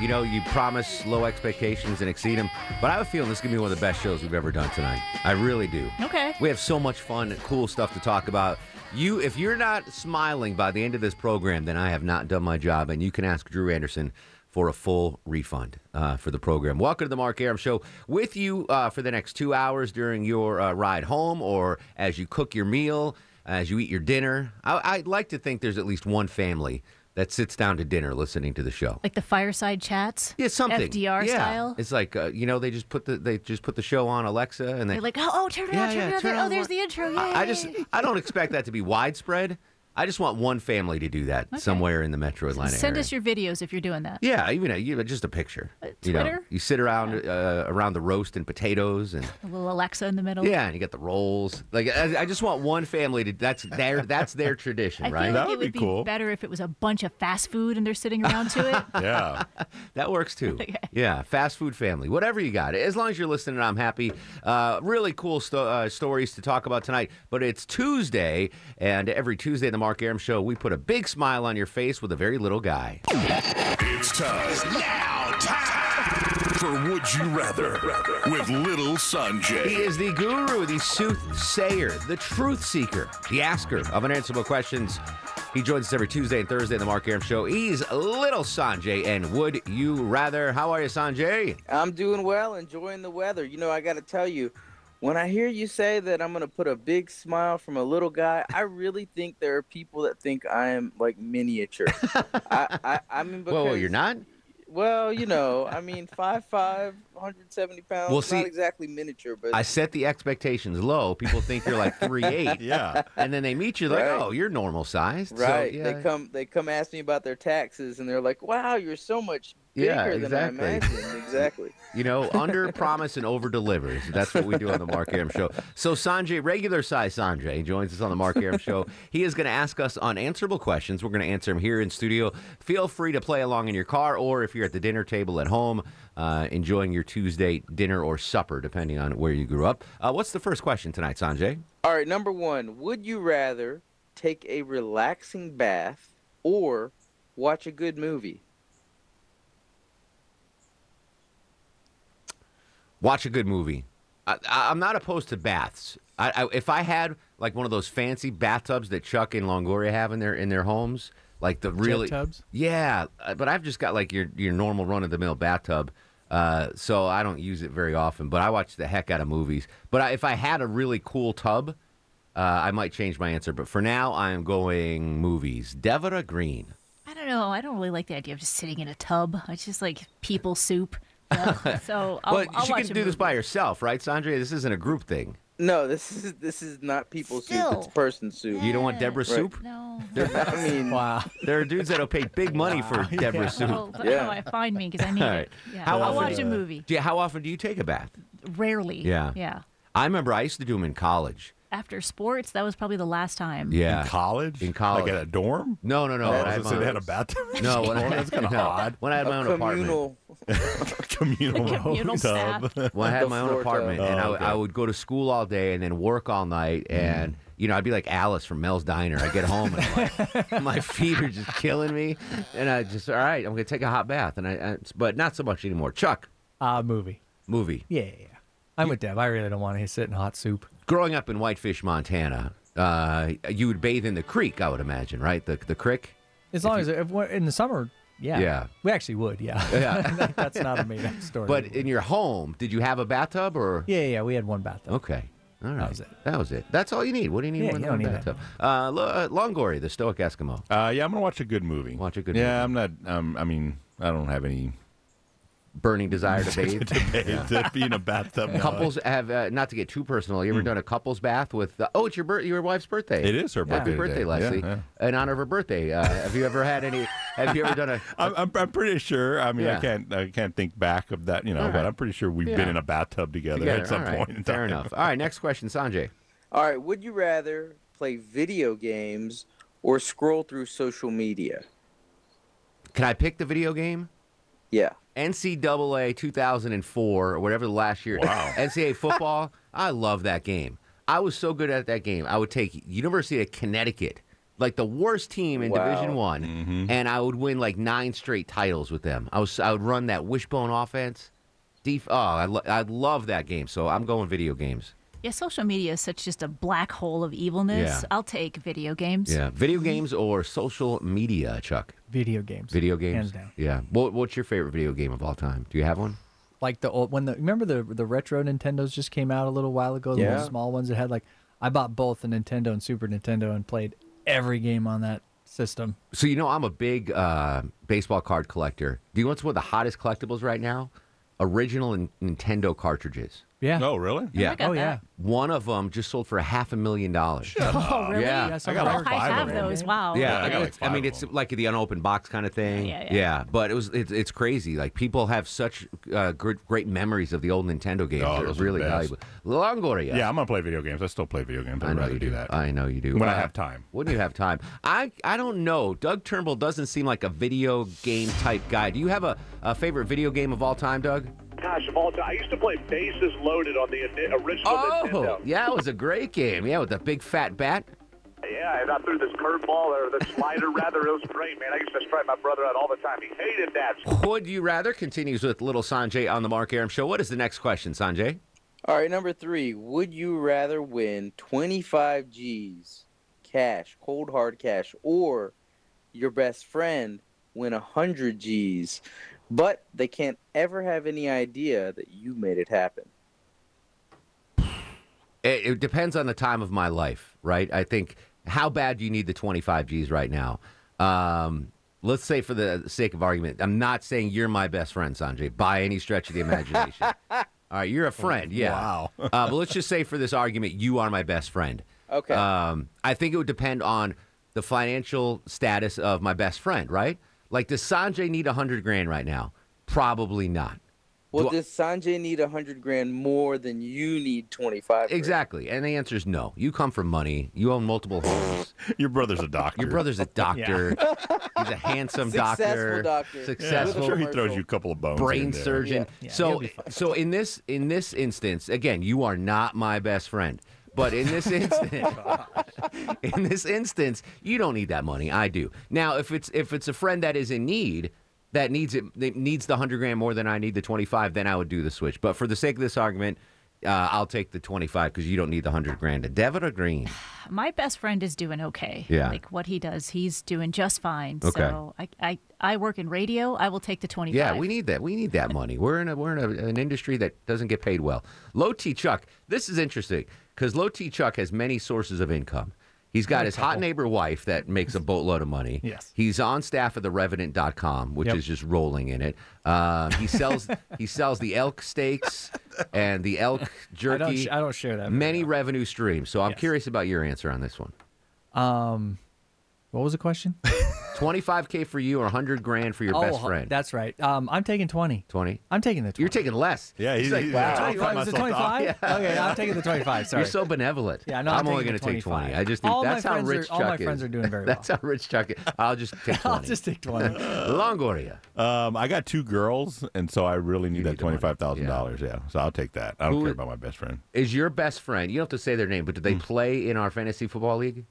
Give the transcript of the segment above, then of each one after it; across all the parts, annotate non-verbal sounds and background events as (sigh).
You know, you promise low expectations and exceed them, but I have a feeling this is going to be one of the best shows we've ever done tonight. I really do. Okay. We have so much fun and cool stuff to talk about. You, if you're not smiling by the end of this program, then I have not done my job, and you can ask Drew Anderson for a full refund uh, for the program. Welcome to the Mark Arum Show with you uh, for the next two hours during your uh, ride home or as you cook your meal, as you eat your dinner. I, I'd like to think there's at least one family that sits down to dinner listening to the show. Like the fireside chats? Yeah, something FDR yeah. style? It's like uh, you know they just put the they just put the show on Alexa and they They're like, oh, oh turn it Yeah, on, turn yeah, it on. turn turn- on oh, there's the intro. Yay. I, I just I don't expect that to be widespread. I just want one family to do that somewhere in the Metro Atlanta Send area. us your videos if you're doing that. yeah, even a, even just a picture. You Uh, Twitter? you sit around uh, around the roast and potatoes and A little Alexa in the middle. yeah, and you got the rolls. Like I, I just want one family to. That's their that's their tradition, I right? feel That would it would be be, cool. better if it was a bunch of fast food and they're sitting around to it. (laughs) Yeah. That works too. (laughs) Yeah, fast food family, whatever you got. As long as you're listening, I'm happy. Uh, really cool sto- uh, stories to talk about tonight. But it's Tuesday, and every Tuesday, in the Mark Arum Show, we put a big smile on your face with a very little guy. It's time. Now, time for Would You Rather with Little Sanjay. He is the guru, the soothsayer, the truth seeker, the asker of unanswerable questions. He joins us every Tuesday and Thursday on the Mark Arum Show. He's Little Sanjay, and would you rather? How are you, Sanjay? I'm doing well, enjoying the weather. You know, I got to tell you, when I hear you say that I'm going to put a big smile from a little guy, I really think there are people that think I am like miniature. (laughs) I, I, I mean, because, Whoa, you're not? Well, you know, I mean, 5'5", 170 pounds. Well, see, not exactly miniature, but I set the expectations low. People think you're like three eight, (laughs) Yeah. and then they meet you like, Right. oh, you're normal sized. right. So, yeah. They come, they come ask me about their taxes, and they're like, "Wow, you're so much Yeah, than I exactly. imagined." Exactly. (laughs) You know, under promise and over delivers. That's what we do on the Mark Arum Show. So Sanjay, regular size Sanjay, joins us on the Mark Arum Show. He is going to ask us unanswerable questions. We're going to answer them here in studio. Feel free to play along in your car or if you're at the dinner table at home, uh, enjoying your Tuesday dinner or supper, depending on where you grew up. Uh, what's the first question tonight, Sanjay? All right, number one, would you rather take a relaxing bath or watch a good movie? Watch a good movie. I, I, I'm not opposed to baths. I, I, if I had like one of those fancy bathtubs that Chuck and Longoria have in their in their homes, like the really tubs? yeah. uh, But I've just got like your your normal run of the mill bathtub, uh, so I don't use it very often. But I watch the heck out of movies. But I, if I had a really cool tub, uh, I might change my answer. But for now, I am going movies. Deborah Green. I don't know. I don't really like the idea of just sitting in a tub. It's just like people soup. Yeah. (laughs) so I'll, well, I'll she watch can a do this by herself, right, Sandra? This isn't a group thing. No, this is this is not people soup. It's person soup. You don't want Deborah Right. soup? No. (laughs) I mean, Wow. There are dudes that'll pay big money for (laughs) Deborah soup. Oh, well, that's Yeah. how I find me because I need All it. Yeah. How I'll often- watch a movie. Do you, how often do you take a bath? Rarely. Yeah. Yeah. I remember I used to do them in college. After sports, that was probably the last time. Yeah. In college? In college. Like at a dorm? No, no, no. Oh, I I had was my gonna say own- they had a bathtub. (laughs) no, when I, that's kind of no, odd. When I had my a own apartment. communal. (laughs) (laughs) Communal, Communal tub. When I had The my own apartment, tub. and Oh, I, okay. I would go to school all day and then work all night, and you know I'd be like Alice from Mel's Diner. I get home and I'm like, my feet are just killing me, and I just all right, I'm gonna take a hot bath, and I, I but not so much anymore. Chuck, Uh, movie. movie. Yeah, yeah, yeah. I'm with Deb. I really don't want to sit in hot soup. Growing up in Whitefish, Montana, uh, you would bathe in the creek, I would imagine, right? The the creek. As long as if we're in the summer, yeah. Yeah. We actually would, yeah. Yeah. (laughs) That's not a made up (laughs) story. But in your home, did you have a bathtub or? yeah, yeah, we had one bathtub. Okay. All right. was it. That was it. That's all you need. What do you need Yeah, more you don't need that bathtub? Uh, Lo- uh, Longoria, the Stoic Eskimo. Uh, yeah, I'm gonna watch a good movie. Watch a good movie. yeah, movie. I'm not. Um, I mean, I don't have any Burning desire to (laughs) bathe. to be in a bathtub. no. (laughs) Couples have uh, not to get too personal. You ever done a couples bath with? Uh, oh, it's your bir- your wife's birthday. It is her Happy birthday birthday, today. Leslie! Yeah, yeah. In honor of her birthday, uh, have you ever had any? Have you ever done a? (laughs) I'm, I'm, I'm pretty sure. I mean, Yeah. I can't I can't think back of that, you know, All but. I'm pretty sure we've Yeah. been in a bathtub together, together? at some All right. point in time. Fair enough. All right, next question, Sanjay. All right, would you rather play video games or scroll through social media? Can I pick the video game? Yeah. NCAA 2004 or whatever the last year. Wow. NCAA football. I love that game. I was so good at that game. I would take University of Connecticut, like the worst team in Wow. Division One, Mm-hmm. and I would win like nine straight titles with them. I was I would run that wishbone offense. Def- oh, I, lo- I love that game. So I'm going video games. Yeah, social media is such just a black hole of evilness. Yeah. I'll take video games. Yeah, video games or social media, Chuck. Video games. Video games. Hands down. Yeah. What, what's your favorite video game of all time? Do you have one? Like the old when the remember the the retro Nintendos just came out a little while ago. The Yeah. little small ones that had like I bought both the Nintendo and Super Nintendo and played every game on that system. So you know I'm a big uh, baseball card collector. Do you want what's one of the hottest collectibles right now? Original N- Nintendo cartridges. Yeah. Oh, really? Yeah. got Oh yeah. One of them just sold for a half a million dollars. (laughs) Oh, really? Yeah. some I got like them I five have of them. those. Wow. Yeah, I got like it's- I five mean of it's them. like the unopened box kind of thing. Yeah, yeah. but it was it's, it's crazy. Like people have such uh, great, great memories of the old Nintendo games. Oh, They're those are really the best. valuable. Longoria. Yeah, I'm gonna play video games. I still play video games. I I'd know rather you do do. that. I know you do. When I have time. When you have time. I I don't know. Doug Turnbull doesn't seem like a video game type guy. Do you have a, a favorite video game of all time, Doug? Gosh, of all time, I used to play Bases Loaded on the ini- original Oh, Nintendo. yeah, it was a great game. Yeah, with the big fat bat. Yeah, and I threw this curveball or the slider rather. It was great, man. I used to strike my brother out all the time. He hated that. Would you rather continues with little Sanjay on the Mark Arum show. What is the next question, Sanjay? All right, number three. Would you rather win 25 G's cash, cold hard cash, or your best friend win 100 G's, but they can't ever have any idea that you made it happen? It, it depends on the time of my life, right? I think how bad do you need the 25 G's right now? Um, let's say, for the sake of argument, I'm not saying you're my best friend, Sanjay, by any stretch of the imagination. (laughs) All right, you're a friend, yeah. Wow. uh, but let's just say, for this argument, you are my best friend. Okay. Um, I think it would depend on the financial status of my best friend, right? Like, does Sanjay need 100 grand right now? Probably not. well, do I- does Sanjay need 100 grand more than you need 25? grand? Exactly. And the answer is no. You come from money. You own multiple homes. (laughs) Your brother's a doctor. Your brother's a (laughs) doctor. He's a handsome doctor. Successful doctor. doctor. Yeah, I'm sure he throws you a couple of bones. brain in there. surgeon. Yeah, so he'll be fine. so in this in this instance, again, you are not my best friend. But in this (laughs) instance, in this instance, you don't need that money. I do. Now, if it's if it's a friend that is in need, that needs it, that needs the hundred grand more than I need the twenty five, then I would do the switch. But for the sake of this argument, uh, I'll take the twenty five because you don't need the hundred grand. A debit or green? (sighs) My best friend is doing okay. Yeah. Like what he does, he's doing just fine. Okay. So I, I, I work in radio. I will take the 25. Yeah, we need that. We need that money. We're in a we're in a, an industry that doesn't get paid well. Low T Chuck. This is interesting because Low T Chuck has many sources of income. He's got his hot neighbor wife that makes a boatload of money. Yes. He's on staff at the Revenant.com, which Yep. is just rolling in it. Um, he sells he sells the elk steaks and the elk (laughs) I jerky. don't. sh- I don't share that. many revenue streams. So I'm curious about your answer on this one. Um, what was the question? (laughs) 25k for you or 100 grand for your oh, best friend. That's right. Um, I'm taking 20. 20. I'm taking the 20. You're taking less. Yeah, he's, like, he's wow. I'll Oh, was it myself off. 25? Okay, I'm taking the 25. Sorry. You're so benevolent. Yeah, no, I'm, I'm only going to take 20. I just think All my that's how friends are- rich all Chuck my is. friends are doing very (laughs) That's how rich Chuck is. I'll just (laughs) take 20. I'll just take 20. Longoria. Um, I got two girls, and so I really need You that need the twenty five thousand dollars. Yeah, so I'll take that. I don't Who- care about my best friend. Is your best friend, you don't have to say their name, but do they Hmm. play in our fantasy football league?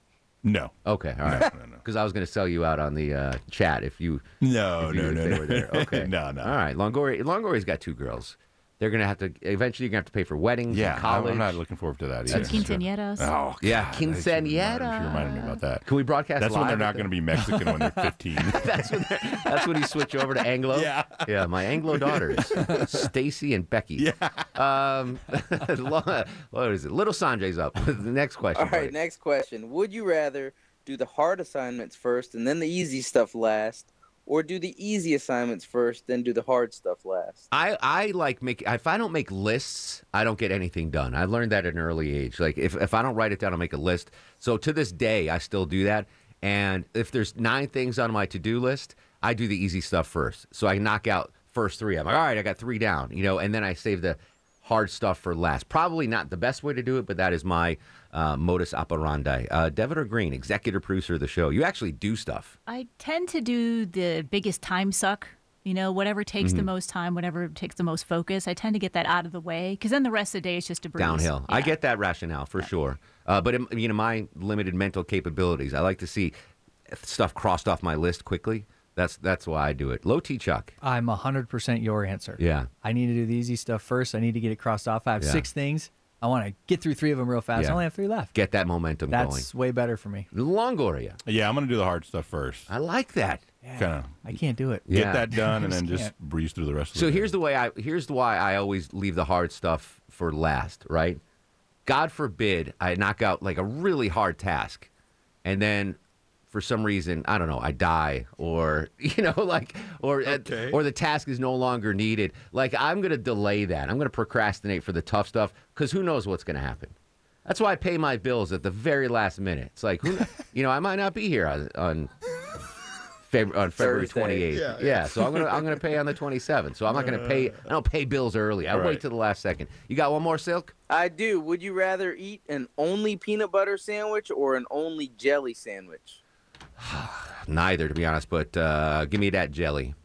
No, Okay, all right. no, no. Because I was going to sell you out on the uh, chat if you. no, if you- no, if no, no. were there. (laughs) Okay. no, no. All right. Longoria, Longoria's got two girls. They're gonna have to eventually. You're gonna have to pay for weddings, Yeah, and college. I'm not looking forward to that Some either. quinceañeras. Oh, Yeah, God, that actually reminded- quinceañera. She reminded me about that. Can we broadcast? That's when they're not the- going to be Mexican when they're 15. (laughs) That's when they're- that's when you switch over to Anglo. Yeah. yeah. My Anglo daughters, (laughs) Stacy and Becky. Yeah. Um, (laughs) what is it? Little Sanjay's up. the next question. All right, buddy. next question. Would you rather do the hard assignments first and then the easy stuff last, or do the easy assignments first, then do the hard stuff last? I, I like make if I don't make lists, I don't get anything done. I learned that at an early age. Like if, if I don't write it down, I'll make a list. So to this day, I still do that. And if there's nine things on my to do list, I do the easy stuff first. So I knock out first three. I'm like, all right, I got three down, you know, and then I save the hard stuff for last. Probably not the best way to do it, but that is my uh, modus operandi. Uh, Deborah Green, executive producer of the show. You actually do stuff. I tend to do the biggest time suck. You know, whatever takes Mm-hmm. the most time, whatever takes the most focus. I tend to get that out of the way because then the rest of the day is just a breeze. downhill. I get that rationale for sure. Uh, but in, you know, my limited mental capabilities, I like to see stuff crossed off my list quickly. That's that's why I do it. Low T Chuck. I'm 100% your answer. Yeah. I need to do the easy stuff first. I need to get it crossed off. I have Yeah. six things. I want to get through three of them real fast. Yeah. I only have three left. Get that momentum That's way better for me. going. Longoria. yeah, I'm going to do the hard stuff first. I like that. Yeah. Kind of I can't do it. Yeah. get that done and (laughs) then Just just can't. breeze through the rest of it. So the here's the way I here's why I always leave the hard stuff for last, right? God forbid I knock out like a really hard task and then for some reason, I don't know, I die or (laughs) you know like or uh, Okay. or the task is no longer needed. Like I'm going to delay that. I'm going to procrastinate for the tough stuff cuz who knows what's going to happen. That's why I pay my bills at the very last minute. It's like, who, (laughs) you know, I might not be here on, on Feb- on February 28th. Yeah, Yeah. so I'm gonna I'm gonna pay on the 27th. So I'm not gonna pay. I don't pay bills early. I wait Right. till the last second. You got one more, Silk? I do. Would you rather eat an only peanut butter sandwich or an only jelly sandwich? (sighs) Neither, to be honest. But uh, give me that jelly,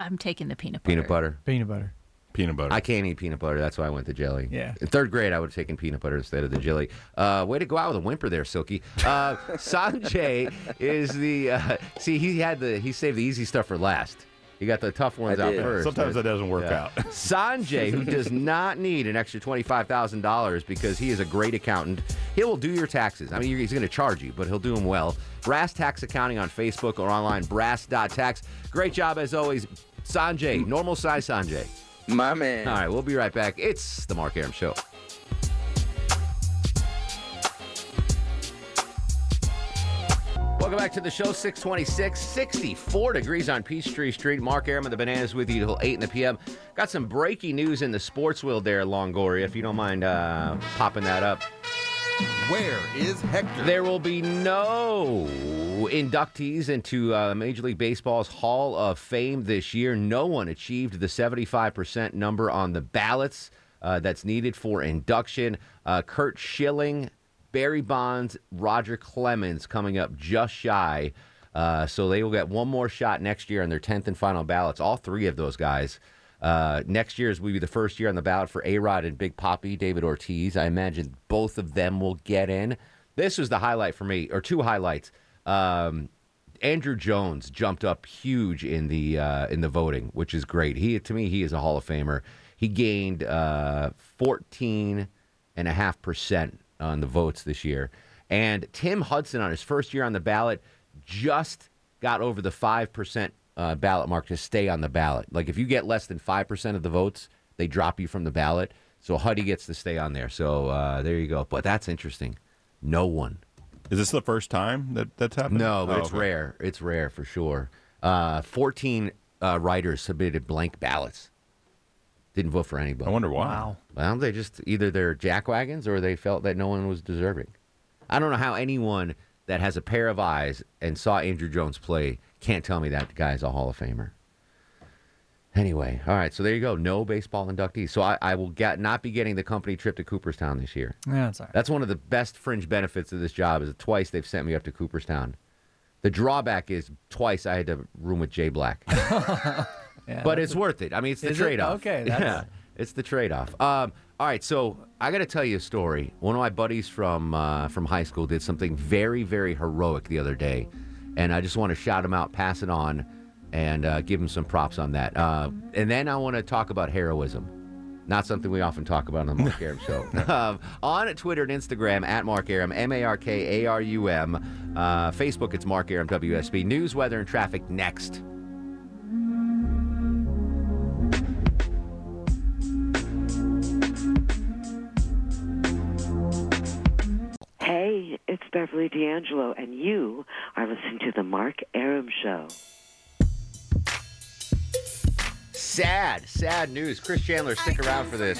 I'm taking the peanut butter. peanut butter. Peanut butter. peanut butter. I can't eat peanut butter. That's why I went to jelly. Yeah. In third grade, I would have taken peanut butter instead of the jelly. Uh, way to go out with a whimper there, Silky. Uh, (laughs) Sanjay is the. Uh, see, he had the. He saved the easy stuff for last. He got the tough ones I out did. first. Sometimes that doesn't work Yeah. out. (laughs) Sanjay, who does not need an extra $25,000 because he is a great accountant, he will do your taxes. I mean, he's going to charge you, but he'll do them well. Brass Tax Accounting on Facebook or online, brass.tax. Great job as always, Sanjay. Normal size Sanjay. My man. All right, we'll be right back. It's the Mark Arum Show. Welcome back to the show. 626, 64 degrees on Peachtree Street. Mark Arum the Bananas with you till 8 in the p.m. Got some breaking news in the sports world there, Longoria, if you don't mind uh, popping that up. Where is Hector? There will be no inductees into uh, Major League Baseball's Hall of Fame this year. No one achieved the 75% number on the ballots uh, that's needed for induction. Uh, Curt Schilling, Barry Bonds, Roger Clemens coming up just shy. Uh, so they will get one more shot next year on their 10th and final ballots. All three of those guys. Uh, next year is will be the first year on the ballot for A Rod and Big Poppy, David Ortiz. I imagine both of them will get in. This was the highlight for me, or two highlights. Um, Andruw Jones jumped up huge in the uh, in the voting, which is great. He to me, he is a Hall of Famer. He gained uh, 14 and a half percent on the votes this year. And Tim Hudson, on his first year on the ballot, just got over the five percent uh, ballot mark to stay on the ballot. Like if you get less than five percent of the votes, they drop you from the ballot. So Huddy gets to stay on there. So uh, there you go. But that's interesting. No one. Is this the first time that that's happened? No, but Oh, it's okay. rare. It's rare for sure. Uh, 14 uh, writers submitted blank ballots. Didn't vote for anybody. I wonder why. Wow. Well, they just either they're jackwagons or they felt that no one was deserving. I don't know how anyone that has a pair of eyes and saw Andruw Jones play can't tell me that guy's a Hall of Famer. Anyway, all right, so there you go. No baseball inductees. So I, I will get, not be getting the company trip to Cooperstown this year. Yeah, that's all right. That's one of the best fringe benefits of this job is that twice they've sent me up to Cooperstown. The drawback is twice I had to room with Jay Black. (laughs) Yeah, but it's worth it. I mean, it's the trade off. Okay, (laughs) that's- yeah, it's the trade off. Um, all right, so I got to tell you a story. One of my buddies from uh, from high school did something very, very heroic the other day, and I just want to shout him out, pass it on. and uh, give him some props on that. Uh, and then I want to talk about heroism. Not something we often talk about on the Mark (laughs) Arum Show. um, on Twitter and Instagram, at Mark Arum, M A R K A R U M. Uh, Facebook, it's Mark Arum WSB. News, weather, and traffic next. Beverly D'Angelo, and you are listening to The Mark Arum Show. Sad, sad news. Chris Chandler, stick around for this.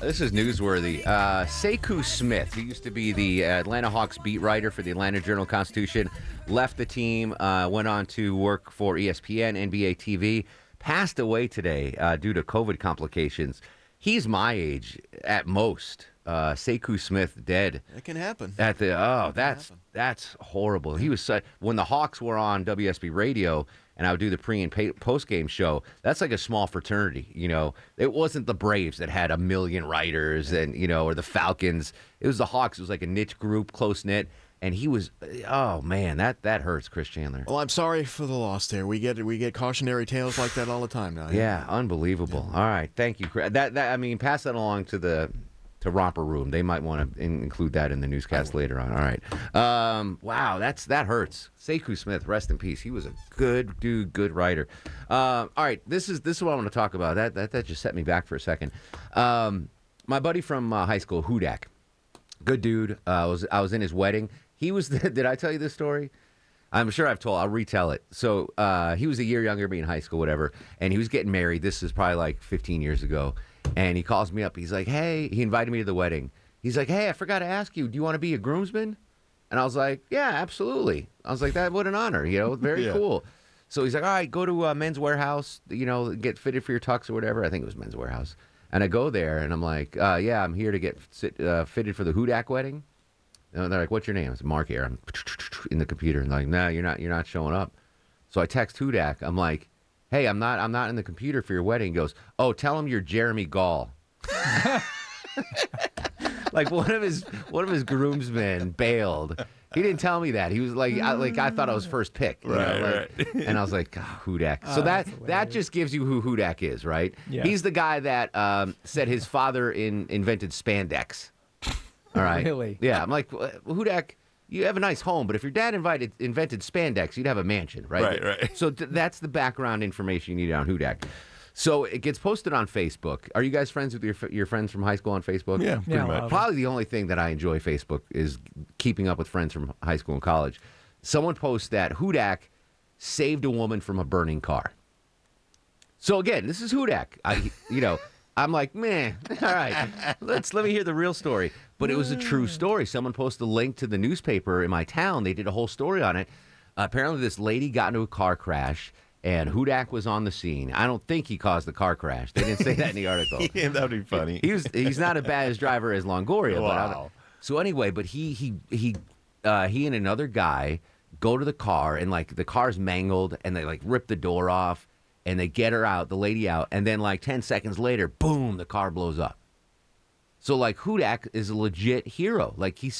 This is newsworthy. Uh, Sekou Smith, who used to be the Atlanta Hawks beat writer for the Atlanta Journal Constitution, left the team, uh, went on to work for ESPN, NBA TV, passed away today uh, due to COVID complications. He's my age at most. Uh, Sekou Smith dead It can happen. at the oh that's that's horrible. He was such, when the Hawks were on WSB radio and I would do the pre and post game show. That's like a small fraternity, you know. It wasn't the Braves that had a million writers and you know or the Falcons. It was the Hawks. It was like a niche group, close knit. And he was oh man, that that hurts, Chris Chandler. Well, I'm sorry for the loss there. We get we get cautionary tales like that all the time now. Yeah, unbelievable. All right, thank you. Chris. That that I mean, pass that along to the to Romper Room. They might want to include that in the newscast later on. All right. Um, wow, that's that hurts. Sekou Smith, rest in peace. He was a good dude, good writer. Um, all right, this is this is what I want to talk about. That that that just set me back for a second. Um, my buddy from uh, high school, Hudak, good dude. Uh, I was I was in his wedding. He was. The, (laughs) did I tell you this story? I'm sure I've told. I'll retell it. So uh, he was a year younger, me in high school, whatever, and he was getting married. This is probably like 15 years ago. And he calls me up. He's like, "Hey," he invited me to the wedding. He's like, "Hey, I forgot to ask you. Do you want to be a groomsman?" And I was like, "Yeah, absolutely." I was like, "That what an honor. You know, (laughs) very Yeah. cool." So he's like, "All right, go to uh, Men's Wearhouse. You know, get fitted for your tux or whatever. I think it was Men's Wearhouse." And I go there, and I'm like, uh, "Yeah, I'm here to get sit, uh, fitted for the Hudak wedding." And they're like, "What's your name?" It's Mark here. I'm in the computer, and like, "No, you're not. You're not showing up." So I text Hudak. I'm like, "Hey, I'm not. I'm not in the computer for your wedding." He goes, "Oh, tell him you're Jeremy Gall." (laughs) like one of his one of his groomsmen bailed. He didn't tell me that. He was like, I, like I thought I was first pick, you know, Right, (laughs) And I was like, oh, Hudak. So that that just gives you who Hudak is, right? Yeah. He's the guy that um, said his father in, invented spandex. All right. Really? Yeah. I'm like, well, Hudak. You have a nice home, but if your dad invited, invented spandex, you'd have a mansion, right? Right, right. So th- that's the background information you need on Hudak. So it gets posted on Facebook. Are you guys friends with your your friends from high school on Facebook? Yeah, pretty Yeah, much. Probably the only thing that I enjoy Facebook is keeping up with friends from high school and college. Someone posts that Hudak saved a woman from a burning car. So again, this is Hudak. I, you know, I'm like, man, all right, (laughs) let's let me hear the real story. But it was a true story. Someone posted a link to the newspaper in my town. They did a whole story on it. apparently, this lady got into a car crash, and Hudak was on the scene. I don't think he caused the car crash. They didn't say that in the article. (laughs) Yeah, that'd be funny. He was he's not as bad as driver as Longoria, but Wow. so anyway, but he he he uh, he and another guy go to the car and like the car's mangled and they like rip the door off and they get her out, the lady out, and then like ten seconds later, boom, the car blows up. So like Hudak is a legit hero. Like he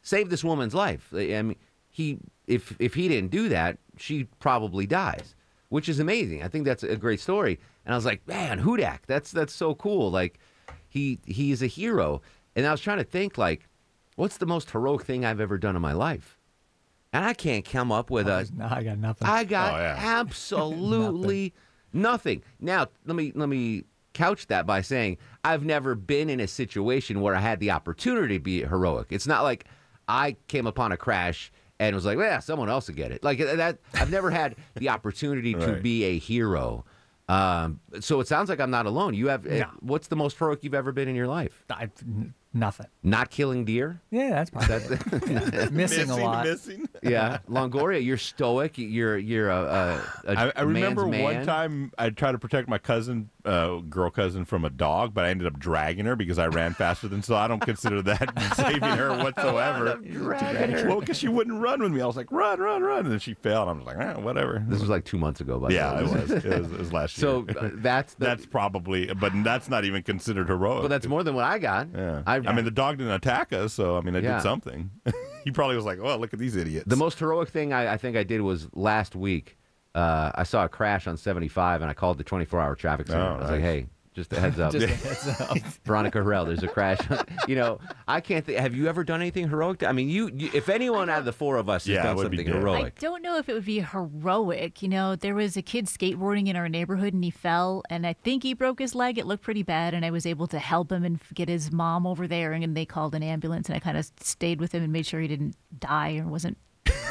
saved this woman's life. I mean, he if if he didn't do that, she probably dies, which is amazing. I think that's a great story. And I was like, man, Hudak, that's that's so cool. Like he he is a hero. And I was trying to think like, what's the most heroic thing I've ever done in my life? And I can't come up with oh, a No, I got nothing. I got Oh, yeah. (laughs) absolutely nothing. Now, let me let me couch that by saying I've never been in a situation where I had the opportunity to be heroic. It's not like I came upon a crash and was like, "Yeah, someone else will get it." Like that I've never had the opportunity to be a hero. Um, so it sounds like I'm not alone. You have No. what's the most heroic you've ever been in your life? I, n- nothing. Not killing deer? Yeah, that's probably (laughs) (laughs) missing, a lot. Missing. (laughs) Yeah, Longoria, you're stoic. You're you're a, a, a I, I remember man's one man. time I tried to protect my cousin, uh, girl cousin, from a dog, but I ended up dragging her because I ran faster than. So I don't consider that (laughs) saving her whatsoever. Well, because she wouldn't run with me. I was like, run, run, run, and then she fell, and I was like, ah, whatever. This was like two months ago, by the yeah, way. it was. It was, it was last (laughs) So year. uh, that's the, that's probably, but that's not even considered heroic. but that's more than what I got. Yeah. I, I, mean, the dog didn't attack us, so I mean, I Yeah. did something. (laughs) he probably was like, "Oh, look at these idiots." the most heroic thing I, I think I did was last week. Uh, I saw a crash on 75, and I called the 24-hour traffic center. Oh, I was like, "Hey, just a heads up, (laughs) Just a (laughs) heads up. (laughs) Veronica Harrell, there's a crash." you know, I can't. think have you ever done anything heroic? I mean, you, you if anyone out of the four of us has Yeah, it done would be something heroic, I don't know if it would be heroic. You know, there was a kid skateboarding in our neighborhood and he fell, and I think he broke his leg. It looked pretty bad, and I was able to help him and get his mom over there, and they called an ambulance, and I kind of stayed with him and made sure he didn't die or wasn't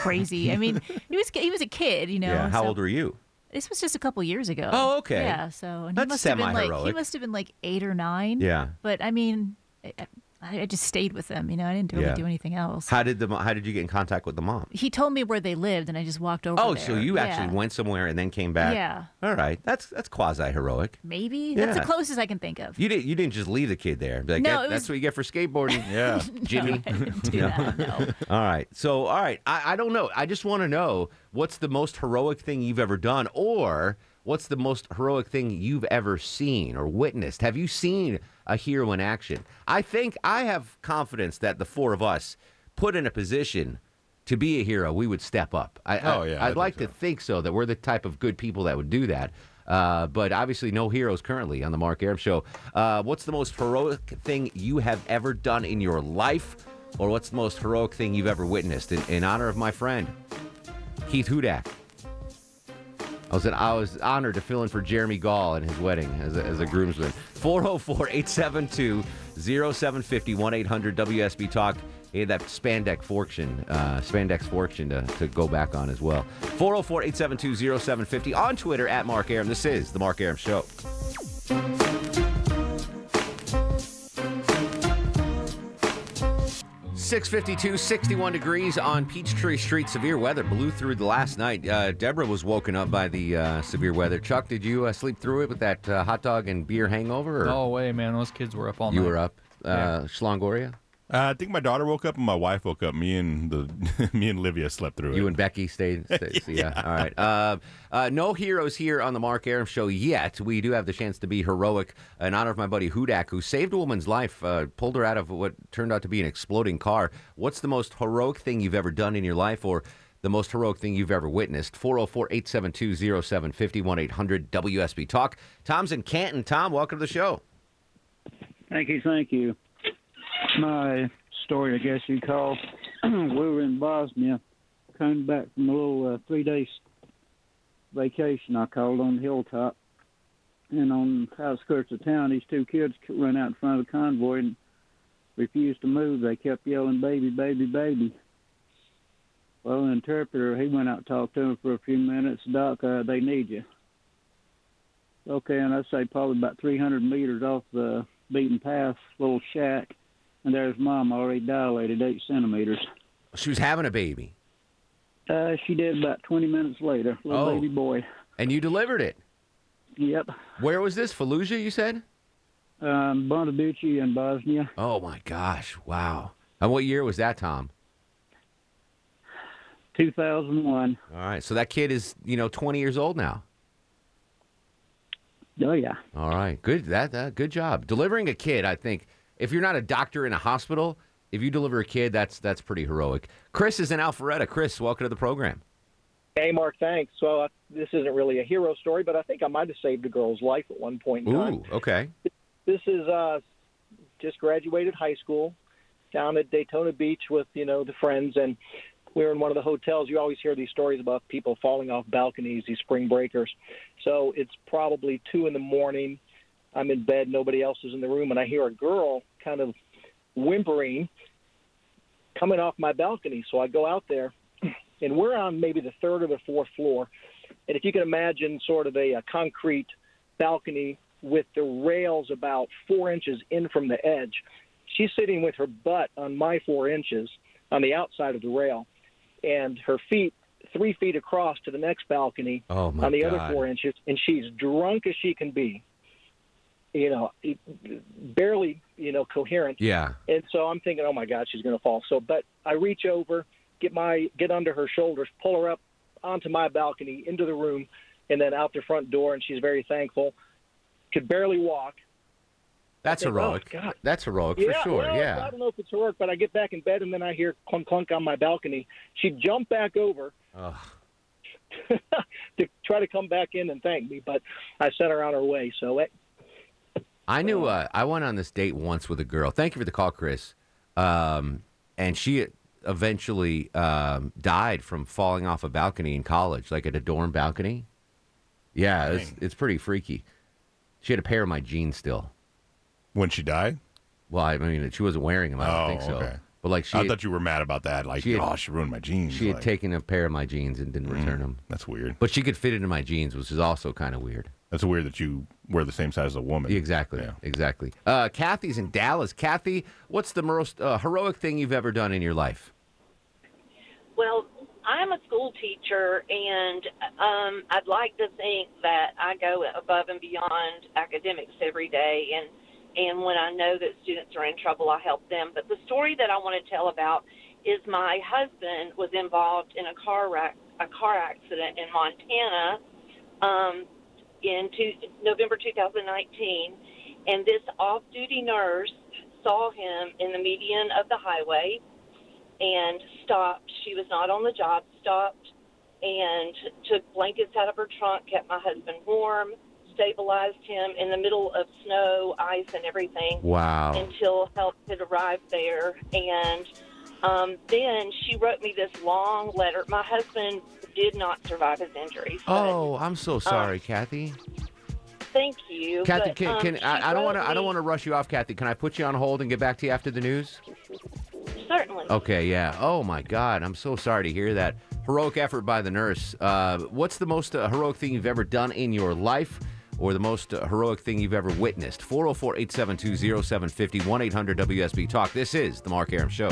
crazy. I mean, he was he was a kid, you know. yeah. How so- old were you? This was just a couple years ago. Oh, okay. Yeah, so and That's he must have been like he must have been like eight or nine. Yeah. But I mean, eh, eh, I, just stayed with them. You know, I didn't really Yeah. do anything else. How did the How did you get in contact with the mom? he told me where they lived, and I just walked over. Oh, there. so you actually Yeah. went somewhere and then came back? Yeah. All right, that's that's quasi heroic. Maybe that's the closest I can think of. You didn't. You didn't just leave the kid there. Like, No, "That- it that's was- what you get for skateboarding. (laughs) Yeah. Jimmy. I didn't do (laughs) No. that. No. (laughs) All right. So, all right. I, I don't know. I just want to know what's the most heroic thing you've ever done, or what's the most heroic thing you've ever seen or witnessed? Have you seen a hero in action? I think I have confidence that the four of us put in a position to be a hero, we would step up. I, Oh, yeah, I I'd think like to think so that we're the type of good people that would do that. Uh, but obviously, no heroes currently on the Mark Arum Show. Uh, what's the most heroic thing you have ever done in your life, or what's the most heroic thing you've ever witnessed? In, in honor of my friend Keith Hudak, I was I was honored to fill in for Jeremy Gall at his wedding as a, as a groomsman. 404-872 0750 1-800 WSB Talk. He had that spandex fortune, uh, spandex fortune to, to go back on as well. 404-872-0750 on Twitter at Mark Arum. This is the Mark Arum Show. Six fifty-two, 61 degrees on Peachtree Street. Severe weather blew through the last night. Uh, Deborah was woken up by the uh, severe weather. Chuck, did you uh, sleep through it with that uh, hot dog and beer hangover? Or No way, man. Those kids were up all you night. You were up, uh, Schlongoria? Uh, I think my daughter woke up and my wife woke up. Me and the (laughs) me and Livia slept through it. You and Becky stayed. (laughs) stayed yeah. All right. Uh, uh, no heroes here on the Mark Arum Show yet. We do have the chance to be heroic in honor of my buddy Hudak, who saved a woman's life, uh, pulled her out of what turned out to be an exploding car. What's the most heroic thing you've ever done in your life, or the most heroic thing you've ever witnessed? 404 872 0750 800 WSB Talk. Tom's in Canton. Tom, welcome to the show. Thank you, thank you. My story, I guess you'd call. (clears throat) we were in Bosnia, coming back from a little uh, three days vacation. I called on the hilltop, and on the outskirts of town, these two kids ran out in front of the convoy and refused to move. They kept yelling, "Baby, baby, baby." Well, the interpreter, he went out and talked to them for a few minutes. Doc, uh, they need you. Okay, and I'd say probably about 300 meters off the beaten path, little shack, and there's mom already dilated eight centimeters. She was having a baby, Uh, she did about 20 minutes later, little Oh. baby boy. and you delivered it. Yep. Where was this? Fallujah, you said? Um, Bondabuchi in Bosnia. Oh, my gosh. Wow. And what year was that, Tom? 2001. All right. So that kid is, you know, 20 years old now. Oh yeah. All right. Good. That, that good job. Delivering a kid, I think, if you're not a doctor in a hospital, if you deliver a kid, that's that's pretty heroic. Chris is in Alpharetta. Chris, welcome to the program. Hey, Mark, thanks. Well, uh, this isn't really a hero story, but I think I might have saved a girl's life at one point in time. Ooh, okay. This is uh, just graduated high school down at Daytona Beach with, you know, the friends, and we were in one of the hotels. You always hear these stories about people falling off balconies, these spring breakers. So it's probably 2 in the morning. I'm in bed, nobody else is in the room, and I hear a girl kind of whimpering coming off my balcony. So I go out there, (clears throat) and we're on maybe the third or the fourth floor. And if you can imagine sort of a, a concrete balcony with the rails about four inches in from the edge, she's sitting with her butt on my four inches on the outside of the rail, and her feet three feet across to the next balcony Oh, on the God. other four inches, and she's drunk as she can be. You know, barely, you know, coherent. Yeah. And so I'm thinking, oh my God, she's going to fall. So, but I reach over, get my get under her shoulders, pull her up onto my balcony into the room, and then out the front door. And she's very thankful. Could barely walk. That's think, oh, heroic. God. That's heroic yeah, for sure. well, yeah. I don't know if it's heroic, but I get back in bed and then I hear clunk clunk on my balcony. She jumped back over, Ugh. (laughs) to try to come back in and thank me, but I sent her on her way. So it, I knew. Uh, I went on this date once with a girl. Thank you for the call, Chris. Um, and she eventually um, died from falling off a balcony in college, like at a dorm balcony. Yeah, it's, it's pretty freaky. She had a pair of my jeans still. When she died? Well, I mean, she wasn't wearing them. I don't Oh, think so. okay. But like she, I had- thought you were mad about that. Like, She had- oh, she ruined my jeans. she had Like, taken a pair of my jeans and didn't return them. That's weird. But she could fit into my jeans, which is also kind of weird. That's weird that you wear the same size as a woman. Exactly. Exactly. Uh, Kathy's in Dallas. Kathy, what's the most uh, heroic thing you've ever done in your life? Well, I'm a school teacher, and um, I'd like to think that I go above and beyond academics every day. And and when I know that students are in trouble, I help them. But the story that I want to tell about is my husband was involved in a car wreck, a car accident in Montana um, in two, November 2019, and this off-duty nurse saw him in the median of the highway and stopped. She was not on the job, stopped and took blankets out of her trunk, kept my husband warm, stabilized him in the middle of snow, ice, and everything. Wow. Until help had arrived there. And um, then she wrote me this long letter. My husband did not survive his injuries. Oh, I'm so sorry, Kathy. Thank you. Kathy, but, can, um, can I, I don't want to I don't want to rush you off, Kathy. Can I put you on hold and get back to you after the news? Certainly. Okay, yeah. Oh my God, I'm so sorry to hear that. Heroic effort by the nurse. Uh, what's the most uh, heroic thing you've ever done in your life, or the most uh, heroic thing you've ever witnessed? 404-872-0750, 1-800 WSB Talk. This is the Mark Arum Show.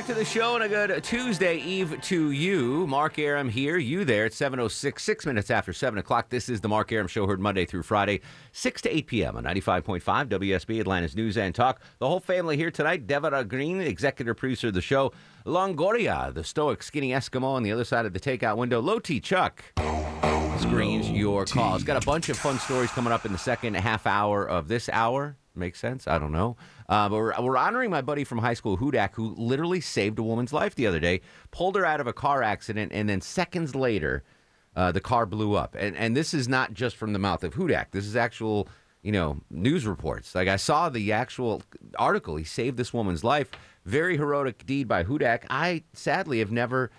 back to the show and a good Tuesday Eve to you. Mark Arum here, you there at 7.06, six minutes after 7 o'clock. This is the Mark Arum Show, heard Monday through Friday, 6 to 8 p.m. on 95.5 WSB, Atlanta's News and Talk. The whole family here tonight. Deborah Green, executive producer of the show. Longoria, the stoic skinny Eskimo on the other side of the takeout window. Low T Chuck screens your calls. Got a bunch of fun stories coming up in the second half hour of this hour. Makes sense? I don't know. Uh, but we're, we're honoring my buddy from high school, Hudak, who literally saved a woman's life the other day, pulled her out of a car accident, and then seconds later, uh, the car blew up. And, and this is not just from the mouth of Hudak. This is actual, you know, news reports. Like I saw the actual article. He saved this woman's life. Very heroic deed by Hudak. I sadly have never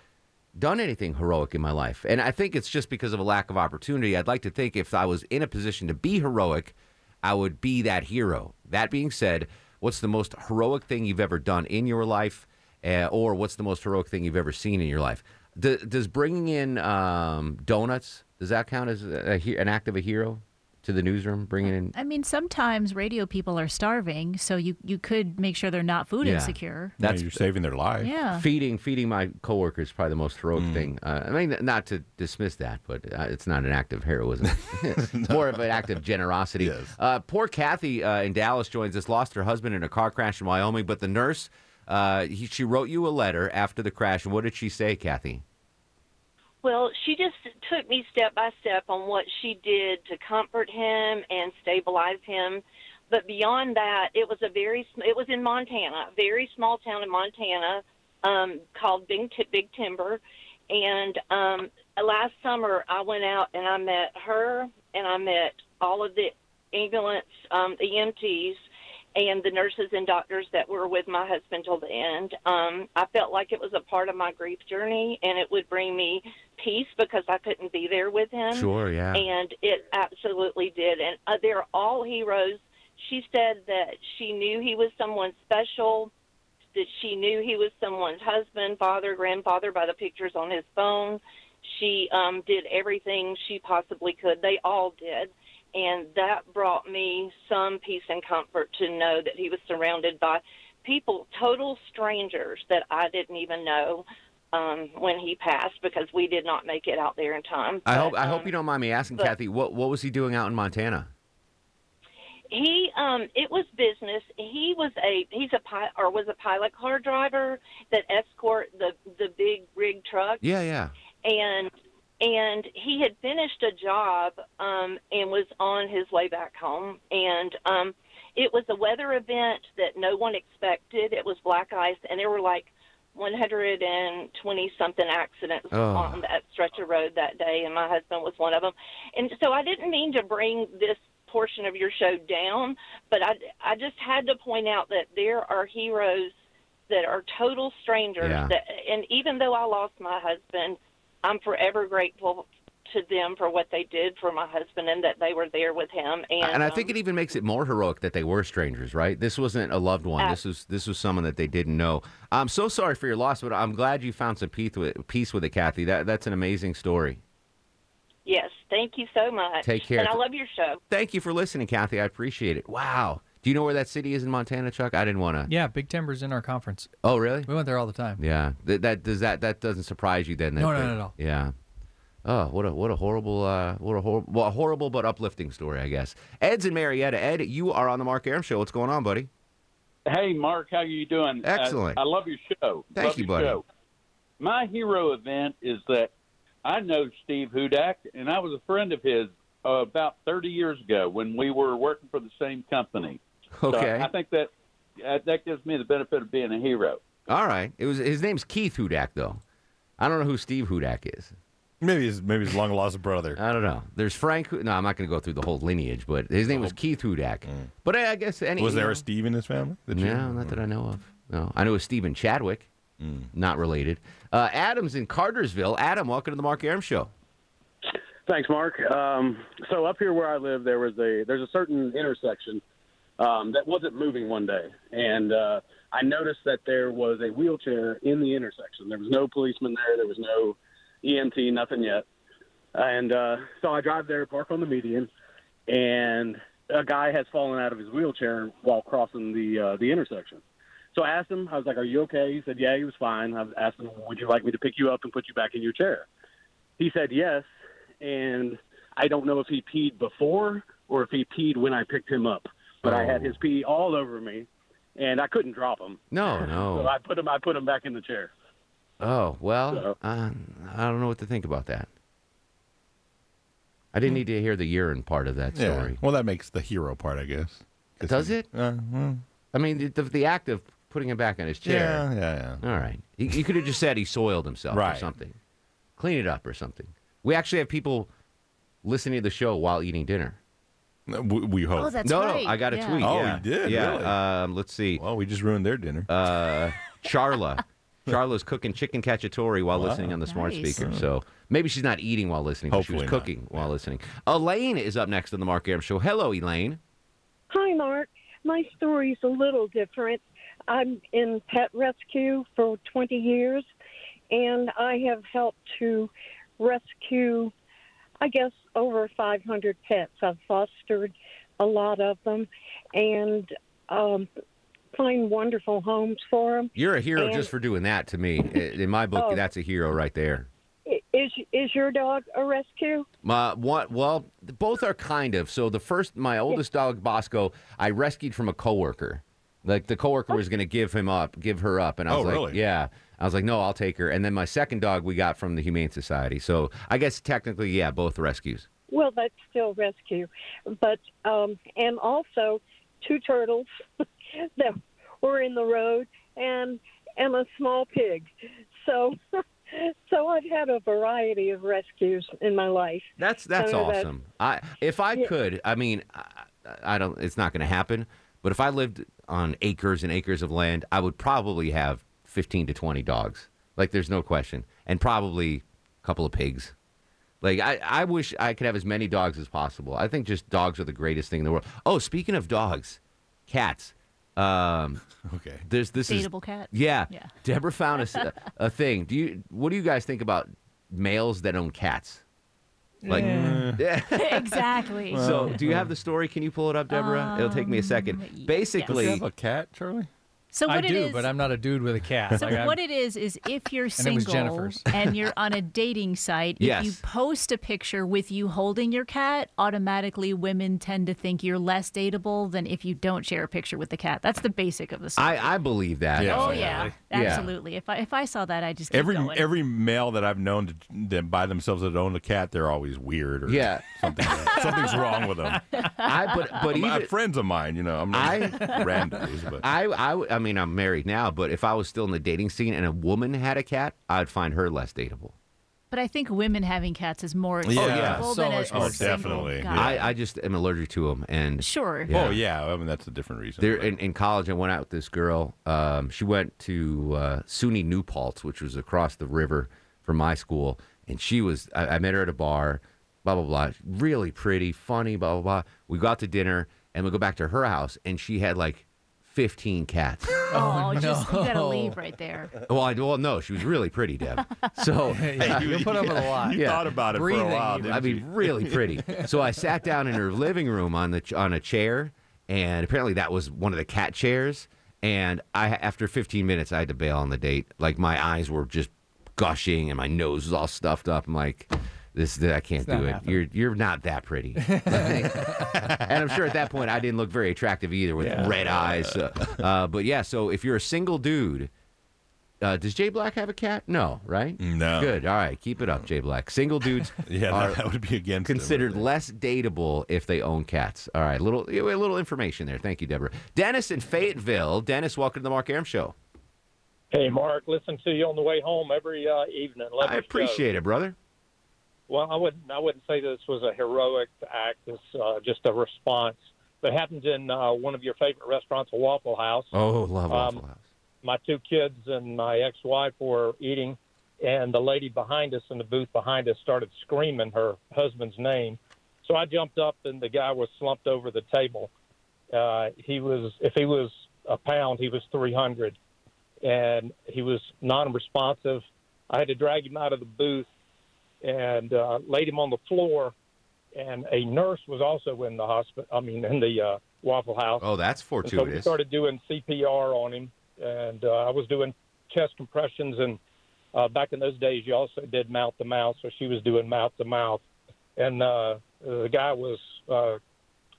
done anything heroic in my life. And I think it's just because of a lack of opportunity. I'd like to think if I was in a position to be heroic, I would be that hero. That being said, what's the most heroic thing you've ever done in your life? Uh, or what's the most heroic thing you've ever seen in your life? D- does bringing in um, donuts, does that count as a, he- an act of a hero to the newsroom? Bringing in. I mean, sometimes radio people are starving, so you, you could make sure they're not food Yeah. insecure. That's you're saving their life. Yeah. Feeding feeding my coworkers is probably the most heroic Mm. thing. Uh, I mean, not to dismiss that, but uh, it's not an act of heroism. (laughs) (laughs) It's more of an act of generosity. Uh, poor Kathy uh, in Dallas joins us. Lost her husband in a car crash in Wyoming, but the nurse uh, he, she wrote you a letter after the crash. And what did she say, Kathy? Well, she just took me step by step on what she did to comfort him and stabilize him. But beyond that, it was a very it was in Montana, a very small town in Montana um, called Big Ti- Big Timber. And um, last summer, I went out and I met her and I met all of the ambulance um, EMTs and the nurses and doctors that were with my husband till the end. Um, I felt like it was a part of my grief journey, and it would bring me peace because I couldn't be there with him. Sure, yeah. And it absolutely did. And uh, they're all heroes. She said that she knew he was someone special, that she knew he was someone's husband, father, grandfather by the pictures on his phone. She um, did everything she possibly could. They all did. And that brought me some peace and comfort to know that he was surrounded by people, total strangers that I didn't even know. um, when he passed because we did not make it out there in time. I hope I um, hope you don't mind me asking, but- Kathy. What what was he doing out in Montana? He um it was business. He was a he's a pilot or was a pilot car driver that escort the the big rig truck Yeah, yeah. and and he had finished a job um and was on his way back home and um it was a weather event that no one expected. It was black ice and there were like 120 something accidents Oh. on that stretch of road that day and my husband was one of them. And so I didn't mean to bring this portion of your show down, but I I just had to point out that there are heroes that are total strangers Yeah. that and even though I lost my husband, I'm forever grateful to them for what they did for my husband and that they were there with him and, And I um, think it even makes it more heroic that they were strangers, right? This wasn't a loved one. This was this was someone that they didn't know. I'm so sorry for your loss, but I'm glad you found some peace with peace with it, Kathy. That that's an amazing story. Yes, thank you so much. Take care. And I love your show. Thank you for listening, Kathy. I appreciate it. Wow. Do you know where that city is in Montana, Chuck? I didn't want to. Yeah, Big Timber's in our conference. Oh, really? We went there all the time. Yeah. That, that does that that doesn't surprise you then? That, No, no, that- not at all. Yeah. Oh, what a what a horrible uh what a horrible well, a horrible but uplifting story, I guess. Ed's in Marietta. Ed, you are on the Mark Arum show. What's going on, buddy? Hey, Mark, how are you doing? Excellent. I, I love your show. Thank Love you, buddy. Show. My hero event is that I know Steve Hudak, and I was a friend of his uh, about 30 years ago when we were working for the same company. So Okay. I think that uh, that gives me the benefit of being a hero. All right. It was his name's Keith Hudak though. I don't know who Steve Hudak is. Maybe his maybe his long lost brother. I don't know. There's Frank. No, I'm not going to go through the whole lineage, but his name was Keith Hudak. But I, I guess any Was you there know- a Steve in his family? that you- No, not that I know of. No, I know a Stephen Chadwick. Not related. Uh, Adam's in Cartersville. Adam, welcome to the Mark Arum Show. Thanks, Mark. Um, so up here where I live, there was a there's a certain intersection um, that wasn't moving one day, and uh, I noticed that there was a wheelchair in the intersection. There was no policeman there. There was no EMT, nothing yet. And uh, so I drive there, park on the median, and a guy has fallen out of his wheelchair while crossing the uh, the intersection. So I asked him, I was like, "Are you okay?" He said, "Yeah, he was fine." I asked him, "Would you like me to pick you up and put you back in your chair?" He said yes, and I don't know if he peed before or if he peed when I picked him up. But I had his pee all over me, and I couldn't drop him. No, (laughs) So no. I put him. I put him back in the chair. Oh well, uh, I don't know what to think about that. I didn't need to hear the urine part of that story. Yeah. story. Well, that makes the hero part, I guess. Does it? Uh, well, I mean, the, the, the act of putting him back in his chair. Yeah, yeah, yeah. All right. You, you could have just said he soiled himself or something. Clean it up or something. We actually have people listening to the show while eating dinner. We, we hope. Oh, that's no, right. no, I got a Yeah. tweet. Oh, yeah. you did? Yeah. Really? Um, let's see. Well, we just ruined their dinner. Uh, Charla. (laughs) Charla's cooking chicken cacciatore while Wow. listening on the smart Nice. speaker. So maybe she's not eating while listening, but she was Hopefully not. cooking while listening. Elaine is up next on the Mark Arum Show. Hello, Elaine. Hi, Mark. My story's a little different. I'm in pet rescue for 20 years, and I have helped to rescue, I guess, over 500 pets. I've fostered a lot of them and um, find wonderful homes for them. You're a hero And- just for doing that to me. In my book, Oh. that's a hero right there. Is is your dog a rescue? My what? Well, both are kind of. So the first, my oldest dog Bosco, I rescued from a coworker. Like the coworker was going to give him up, give her up, and I Oh, was like, really? yeah. I was like, no, I'll take her. And then my second dog we got from the Humane Society. So I guess technically, yeah, both rescues. Well, that's still rescue, but um, and also two turtles (laughs) that were in the road and and a small pig. So (laughs) so I've had a variety of rescues in my life. That's that's So that- awesome. I if I Yeah. could, I mean, I, I don't. It's not going to happen. But if I lived on acres and acres of land, I would probably have fifteen to twenty dogs. Like there's no question, and probably a couple of pigs. Like I, I wish I could have as many dogs as possible. I think just dogs are the greatest thing in the world. Oh, speaking of dogs, cats. Um, (laughs) okay. There's this is Dateable cat? Yeah. Yeah. Deborah found a, (laughs) a thing. Do you? What do you guys think about males that own cats? Like, mm. Yeah. (laughs) Exactly. So, do you have uh, the story? Can you pull it up, Deborah? It'll take me a second. Um, Basically, Does he have a cat, Charlie? So I what it do, is- but I'm not a dude with a cat. So Like, I'm- what it is is if you're single was Jennifer's. (laughs) and you're on a dating site, if you post a picture with you holding your cat, automatically women tend to think you're less dateable than if you don't share a picture with the cat. That's the basic of the story. I, I believe that. Yeah, oh absolutely. yeah, Yeah. absolutely. If I if I saw that, I just Every going. every male that I've known to, that by themselves that own a cat, they're always weird or Yeah. something. (laughs) something's wrong with them. I but but My even friends of mine, you know, I'm I not randos, but I, I I mean I'm married now, but if I was still in the dating scene and a woman had a cat, I'd find her less dateable. but I think women having cats is more Yeah. acceptable Oh, yeah. than So a, much a more. single definitely. guy. I, I just am allergic to them, and Sure. oh yeah, I mean that's a different reason. There in, in college, I went out with this girl. Um, she went to uh, SUNY New Paltz, which was across the river from my school, and she was. I, I met her at a bar. Blah blah blah. Really pretty, funny. Blah blah blah. We go out to dinner, and we go back to her house, and she had like fifteen cats. (laughs) Oh, oh, just you gotta leave right there. well, I, well, no, she was really pretty, Deb. (laughs) So Yeah, you (laughs) put up with a lot. You thought about it for a while, didn't I mean, you? really pretty. So I sat down in her living room on the ch- on a chair, and apparently that was one of the cat chairs. And I, after 15 minutes, I had to bail on the date. Like my eyes were just gushing, and my nose was all stuffed up. I'm like, this, I can't It's do it. happening. You're you're not that pretty. (laughs) and I'm sure at that point I didn't look very attractive either with Yeah. red eyes. Uh, uh, but yeah, so if you're a single dude. Uh, does Jay Black have a cat? No, right? No. Good. All right, keep it up, Jay Black. Single dudes (laughs) Yeah, are that would be against considered think. less dateable if they own cats. All right, little a little information there. Thank you, Deborah. Dennis in Fayetteville. Dennis, welcome to the Mark Arum Show. Hey, Mark, listen to you on the way home every uh, evening. Love I your show. appreciate it, brother. Well, I wouldn't. I wouldn't say this was a heroic act. It's uh, just a response. It happened in uh, one of your favorite restaurants, a Waffle House. Oh, love Waffle Um, House. My two kids and my ex-wife were eating, and the lady behind us in the booth behind us started screaming her husband's name. So I jumped up, and the guy was slumped over the table. Uh, he was, if he was a pound, he was 300, and he was non-responsive. I had to drag him out of the booth and uh, laid him on the floor. And a nurse was also in the hospital. I mean, in the uh, Waffle House. Oh, that's And so we started doing CPR on him, and uh, I was doing chest compressions. And uh, back in those days, you also did mouth to mouth, so she was doing mouth to mouth. And uh, the guy was uh,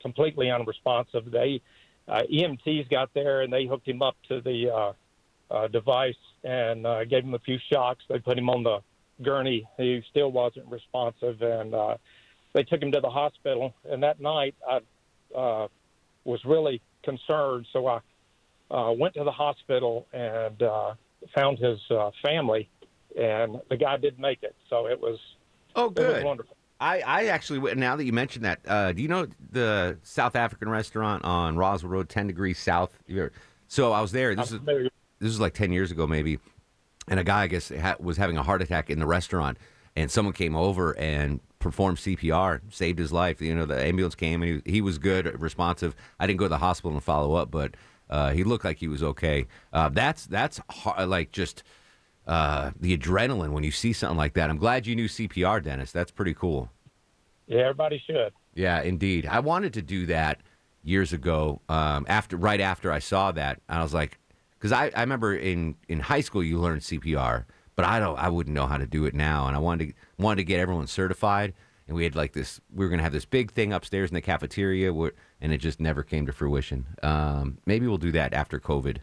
completely unresponsive. They uh, EMTs got there and they hooked him up to the uh, uh, device and uh, gave him a few shocks. They put him on the gurney. He still wasn't responsive, and uh, they took him to the hospital. And that night, I uh, was really concerned, so I uh, went to the hospital and uh, found his uh, family, and the guy did make it. So it was Oh, it was good. wonderful. I, I actually went- now that you mentioned that, uh, do you know the South African restaurant on Roswell Road, ten degrees south? So I was there. This is this is like ten years ago, maybe. And a guy, I guess, ha- was having a heart attack in the restaurant, and someone came over and performed CPR, saved his life. You know, the ambulance came and he, he was good, responsive. I didn't go to the hospital and follow up, but uh, he looked like he was okay. Uh, that's that's har like just uh, the adrenaline when you see something like that. I'm glad you knew CPR, Dennis. That's pretty cool. Yeah, everybody should. Yeah, indeed. I wanted to do that years ago. Um, after right after I saw that, I was like, because I, I remember in, in high school you learned CPR, but I don't I wouldn't know how to do it now, and I wanted to wanted to get everyone certified. And we had like this, we were gonna have this big thing upstairs in the cafeteria, where, and it just never came to fruition. Um, maybe we'll do that after COVID.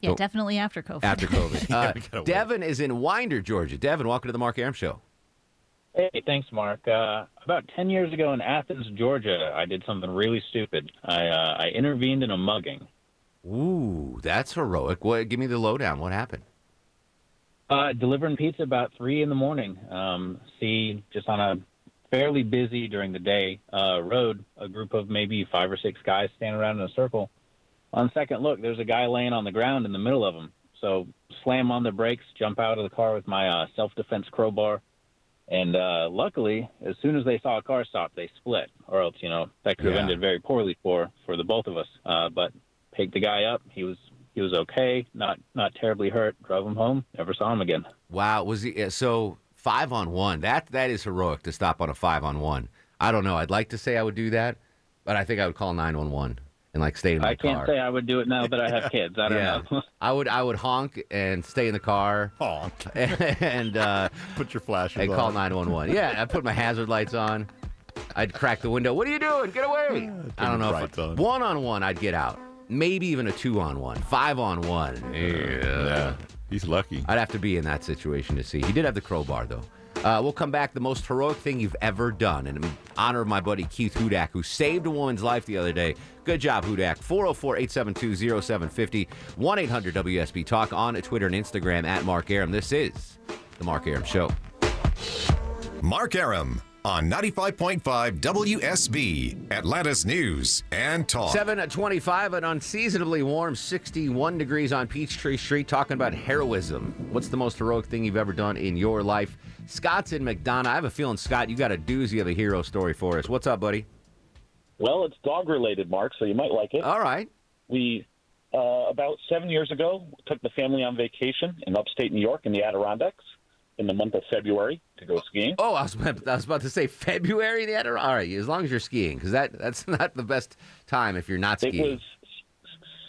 Yeah, Oh. definitely after COVID. After (laughs) COVID. (laughs) Uh, we gotta wait. Devin is in Winder, Georgia. Devin, welcome to the Mark Arum Show. Hey, thanks, Mark. Uh, about 10 years ago in Athens, Georgia, I did something really stupid. I, uh, I intervened in a mugging. Ooh, that's heroic. What? Give me the lowdown. What happened? Uh, delivering pizza about 3 in the morning. Um, see, just on a fairly busy during the day uh, road, a group of maybe five or six guys standing around in a circle. On second look, there's a guy laying on the ground in the middle of them. So slam on the brakes, jump out of the car with my uh, self-defense crowbar. And uh, luckily, as soon as they saw a car stop, they split, or else, you know, that could have Yeah. ended very poorly for for the both of us. Uh, but picked the guy up. He was he was okay, not not terribly hurt. Drove him home. Never saw him again. Wow, was he uh, so five on one? That that is heroic to stop on a five on one. I don't know. I'd like to say I would do that, but I think I would call nine one one. and like stay in my car. I can't car. say I would do it now that I have kids. I don't yeah. know. (laughs) I would I would honk and stay in the car. Honk. (laughs) And uh, (laughs) put your flashers and call on. 911. Yeah, I put my hazard lights on. I'd crack the window. What are you doing? Get away! I don't know. If one on one, I'd get out. Maybe even a two on one, five on one. Yeah. He's lucky. I'd have to be in that situation to see. He did have the crowbar though. Uh, we'll come back. The most heroic thing you've ever done, And in honor of my buddy Keith Hudak, who saved a woman's life the other day. Good job, Hudak. 404 872 0750 1 800 WSB Talk on Twitter and Instagram at Mark Arum. This is The Mark Arum Show. Mark Arum on 95.5 WSB, Atlanta's News and Talk. 725, an unseasonably warm 61 degrees on Peachtree Street, talking about heroism. What's the most heroic thing you've ever done in your life? Scott's in McDonough. I have a feeling, Scott, you got a doozy of a hero story for us. What's up, buddy? Well, it's dog related, Mark, so you might like it. All right. We, uh, about seven years ago, took the family on vacation in upstate New York in the Adirondacks in the month of February to go skiing. Oh, I was, I was about to say February. The Adirondack. All right, as long as you're skiing, because that, that's (laughs) not the best time if you're not skiing. It was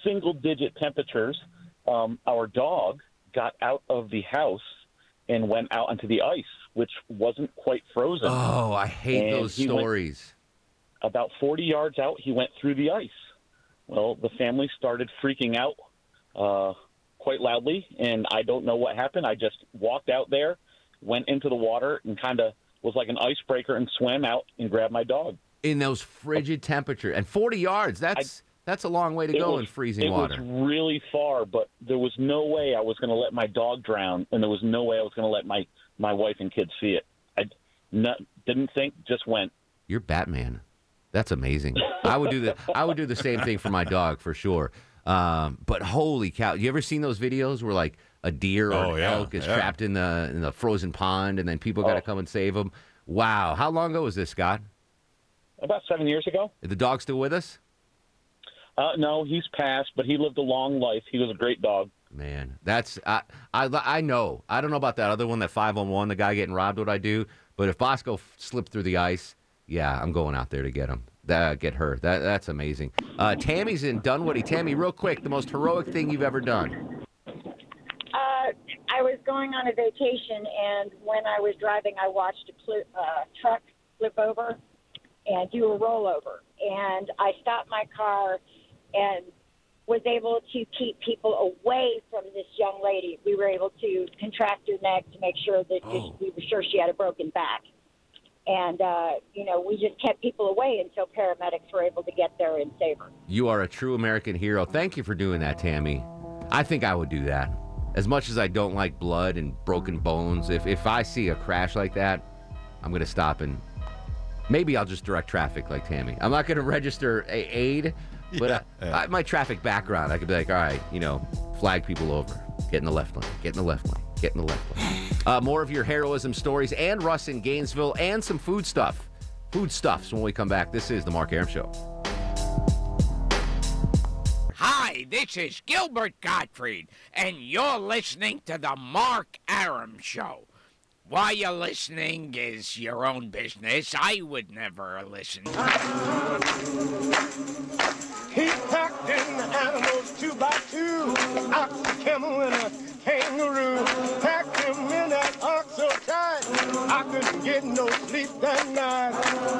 single digit temperatures. Um, our dog got out of the house and went out onto the ice, which wasn't quite frozen. Oh, I hate And those stories. about 40 yards out, he went through the ice. Well, the family started freaking out uh, quite loudly, and I don't know what happened. I just walked out there, went into the water, and kind of was like an icebreaker and swam out and grabbed my dog. in those frigid temperatures and 40 yards. That's that's a long way to It go was- in freezing it water. It was really far, but there was no way I was going to let my dog drown, and there was no way I was going to let my my wife and kids see it. I not, didn't think, just went. You're Batman. That's amazing. I would do the I would do the same thing for my dog for sure. Um, but holy cow! You ever seen those videos where like a deer or Oh, an yeah, elk is yeah. trapped in the in the frozen pond, and then people got to Oh. come and save them? Wow! How long ago was this, Scott? About seven years ago. Is the dog still with us? Uh, no, he's passed, but he lived a long life. He was a great dog. Man, that's I, I I know. I don't know about that other one, that five on one, the guy getting robbed. What I do, but if Bosco slipped through the ice, yeah, I'm going out there to get him. That get her. That that's amazing. Uh, Tammy's in Dunwoody. Tammy, real quick, the most heroic thing you've ever done. Uh, I was going on a vacation, and when I was driving, I watched a pl- uh, truck flip over and do a rollover. And I stopped my car and was able to keep people away from this young lady. We were able to contract her neck to make sure that Oh. we were sure she had a broken back. And, uh, you know, we just kept people away until paramedics were able to get there and save her. You are a true American hero. Thank you for doing that, Tammy. I think I would do that. As much as I don't like blood and broken bones, if if I see a crash like that, I'm gonna stop and maybe I'll just direct traffic like Tammy. I'm not gonna (laughs) register a aid, but uh, Yeah. I, my traffic background, I could be like, all right, you know, flag people over, get in the left lane, get in the left lane, get in the left lane. Uh, more of your heroism stories and Russ in Gainesville and some food stuff. Food stuffs when we come back. This is the Mark Arum Show. Hi, this is Gilbert Gottfried, and you're listening to the Mark Arum Show. Why you're listening is your own business. I would never listen. He packed in the animals two by two, ox, a camel, and a kangaroo. Packed him in that ox so tight, I couldn't get no sleep that night.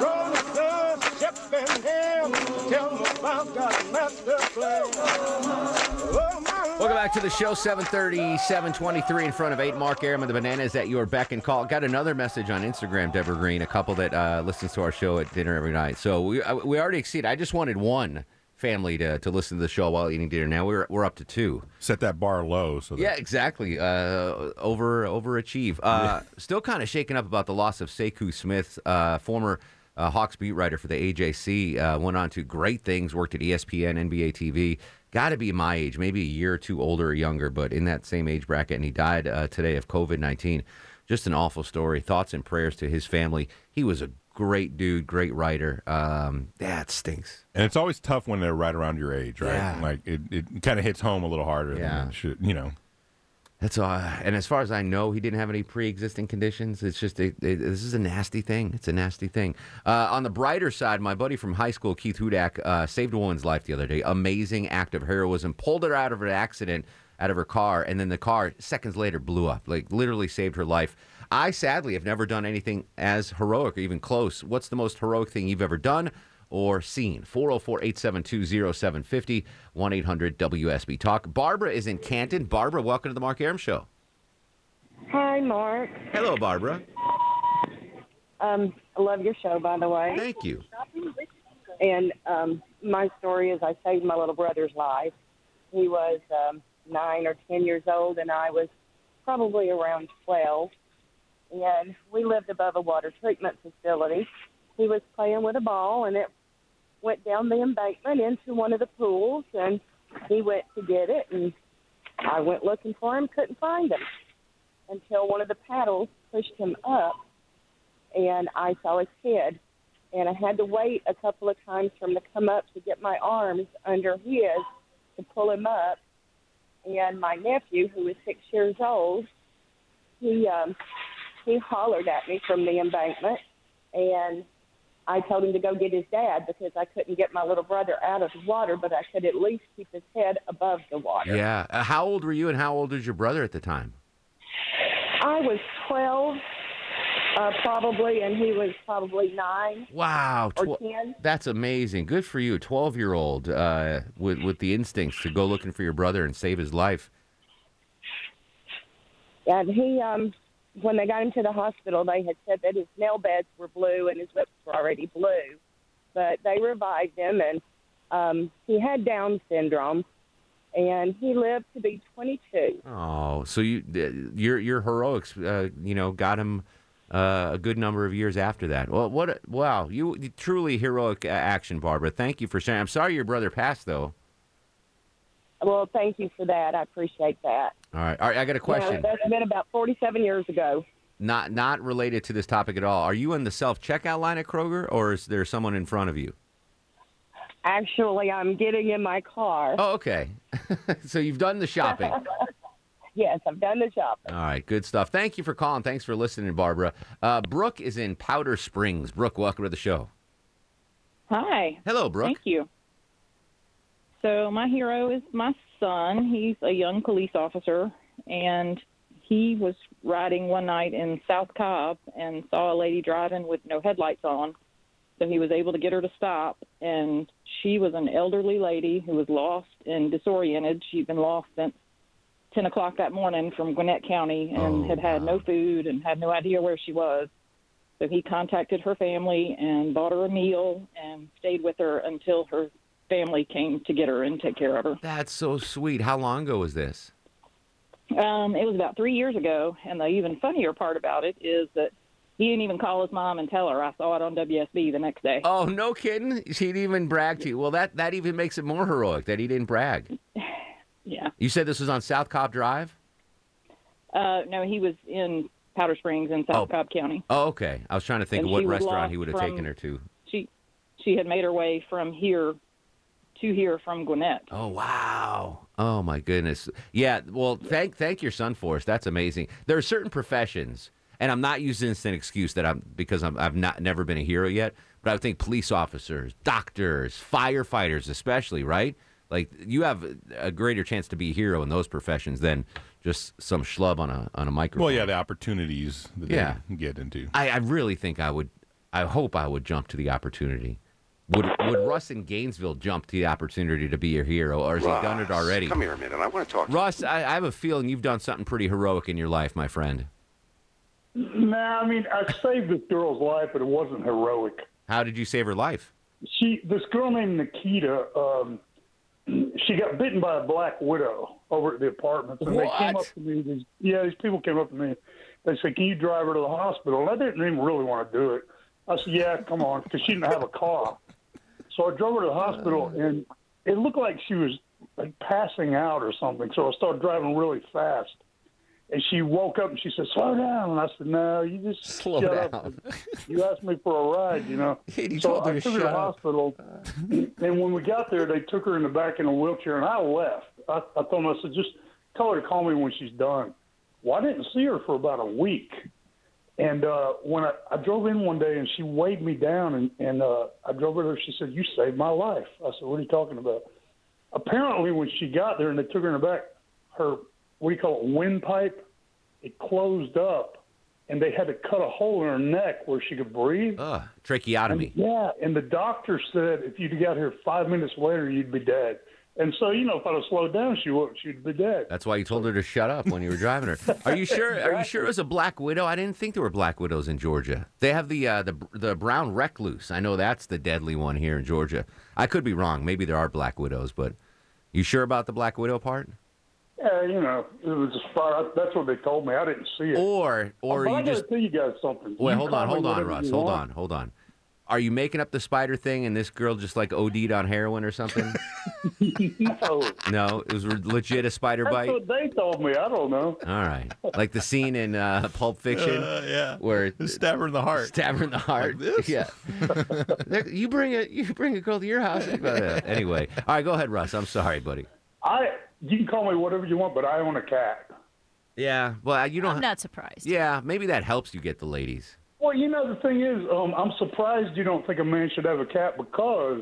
Rolling Stones, Shem and Ham, tell them about God's master plan. Oh, Welcome back to the show, 730, 723 in front of 8. Mark Arum, the bananas at your beck and call. Got another message on Instagram, Deborah Green, a couple that uh, listens to our show at dinner every night. So we, uh, we already exceed. I just wanted one family to, to listen to the show while eating dinner. Now we're, we're up to two. Set that bar low. So that Yeah, exactly. Uh, over overachieve. Uh, Still kind of shaken up about the loss of Sekou Smith, uh, former uh, Hawks beat writer for the AJC. Uh, went on to great things. Worked at ESPN, NBA TV. Got to be my age, maybe a year or two older or younger, but in that same age bracket. And he died uh, today of COVID nineteen. Just an awful story. Thoughts and prayers to his family. He was a great dude, great writer. Um, that stinks. And it's always tough when they're right around your age, right? Yeah. Like it, it kind of hits home a little harder Yeah. should, you know. That's all. And as far as I know, he didn't have any pre-existing conditions. It's just it, it, this is a nasty thing. It's a nasty thing. Uh, on the brighter side, my buddy from high school, Keith Hudak, uh, saved a woman's life the other day. Amazing act of heroism. Pulled her out of an accident, out of her car, and then the car seconds later blew up. Like literally saved her life. I sadly have never done anything as heroic or even close. What's the most heroic thing you've ever done? or seen. 404 872 0750 1 800 WSB Talk. Barbara is in Canton. Barbara, welcome to the Mark Arum Show. Hi, Mark. Hello, Barbara. Um, I love your show, by the way. Thank you. And um, my story is I saved my little brother's life. He was um, nine or ten years old, and I was probably around 12. And we lived above a water treatment facility. He was playing with a ball, and it went down the embankment into one of the pools, and he went to get it, and I went looking for him, couldn't find him until one of the paddles pushed him up, and I saw his head. And I had to wait a couple of times for him to come up to get my arms under his to pull him up. And my nephew, who was six years old, he um, he hollered at me from the embankment, and I told him to go get his dad because I couldn't get my little brother out of the water, but I could at least keep his head above the water. Yeah. Uh, how old were you and how old was your brother at the time? I was 12, uh, probably, and he was probably nine. Wow. Or tw- 10. That's amazing. Good for you. 12 year old uh, with, with the instincts to go looking for your brother and save his life. And he, um, when they got him to the hospital, they had said that his nail beds were blue and his lips were already blue. But they revived him, and um, he had Down syndrome, and he lived to be 22. Oh, so you uh, your your heroics, uh, you know, got him uh, a good number of years after that. Well, what? a- Wow, you, truly heroic action, Barbara. Thank you for sharing. I'm sorry your brother passed, though. Well, thank you for that. I appreciate that. All right, all right. I got a question. You know, that's been about 47 years ago. Not not related to this topic at all. Are you in the self checkout line at Kroger, or is there someone in front of you? Actually, I'm getting in my car. Oh, okay. (laughs) so you've done the shopping. (laughs) yes, I've done the shopping. All right, good stuff. Thank you for calling. Thanks for listening, Barbara. Uh, Brooke is in Powder Springs. Brooke, welcome to the show. Hi. Hello, Brooke. Thank you. So my hero is my son. He's a young police officer, and he was riding one night in South Cobb and saw a lady driving with no headlights on. So he was able to get her to stop, and she was an elderly lady who was lost and disoriented. She'd been lost since 10 o'clock that morning from Gwinnett County and oh, had had no food and had no idea where she was. So he contacted her family and bought her a meal and stayed with her until her family came to get her and take care of her. That's so sweet. How long ago was this? Um, it was about three years ago, and the even funnier part about it is that he didn't even call his mom and tell her. I saw it on WSB the next day. Oh, no kidding. He didn't even brag to you. Well, that, that even makes it more heroic that he didn't brag. (sighs) Yeah. You said this was on South Cobb Drive? Uh, no, he was in Powder Springs in South Cobb County. Oh, okay. I was trying to think And of what restaurant he would have taken her to. She she had made her way from here to here from Gwinnett. Oh wow! Oh my goodness! Yeah. Well, thank thank your son for us. That's amazing. There are certain professions, and I'm not using this as an excuse that I'm because I'm, I've not never been a hero yet. But I would think police officers, doctors, firefighters, especially, right? Like you have a greater chance to be a hero in those professions than just some schlub on a on a microphone. Well, yeah, the opportunities that Yeah. they get into. I, I really think I would. I hope I would jump to the opportunity. Would Would Russ in Gainesville jump to the opportunity to be your hero, or has he done it already? Come here a minute. I want to talk. Russ, I, I have a feeling you've done something pretty heroic in your life, my friend. Nah, I mean, I saved this girl's life, but it wasn't heroic. How did you save her life? She, this girl named Nikita, um, she got bitten by a black widow over at the apartments, and they came up to me. These, yeah, these people came up to me. They said, "Can you drive her to the hospital?" And I didn't even really want to do it. I said, "Yeah, come on," because she didn't have a car. So I drove her to the hospital, uh. and it looked like she was like passing out or something. So I started driving really fast. And she woke up and she said, "Slow down." And I said, "No, you just (laughs) Slow shut down. up. (laughs) You asked me for a ride, you know." (laughs) He so her I to took her to the hospital, and when we got there, they took her in the back in a wheelchair, and I left. I, I told them, I said, "Just tell her to call me when she's done. Well, I didn't see her for about a week. And uh, when I, I drove in one day and she weighed me down and, and uh, I drove her there, she said, You saved my life. I said, What are you talking about? Apparently, when she got there and they took her in the back, her, what do you call it, windpipe, it closed up and they had to cut a hole in her neck where she could breathe. Tracheotomy. And, yeah, and the doctor said if you'd got here five minutes later, you'd be dead. And so, you know, if I'd have slowed down, she would she'd be dead. That's why you told her to shut up when you were driving her. (laughs) Are you sure? Are you sure it was a black widow? I didn't think there were black widows in Georgia. They have the uh, the the brown recluse. I know that's the deadly one here in Georgia. I could be wrong. Maybe there are black widows, but you sure about the black widow part? Yeah, you know, it was a. That's what they told me. I didn't see it. Or or you I just tell you guys something. wait. You Hold on, hold on, Russ. Hold want. on, hold on. Are you making up the spider thing and this girl just like OD'd on heroin or something? (laughs) no, no, it was legit a spider that's bite. what they told me. I don't know. All right, like the scene in uh, Pulp Fiction, Uh, yeah. where stab her in the heart, stab her in the heart. Yeah, (laughs) you bring a you bring a girl to your house. But, uh, anyway, all right, go ahead, Russ. I'm sorry, buddy. I you can call me whatever you want, but I own a cat. Yeah, well, you don't. I'm not surprised. Yeah, maybe that helps you get the ladies. Well, you know the thing is, um, I'm surprised you don't think a man should have a cat because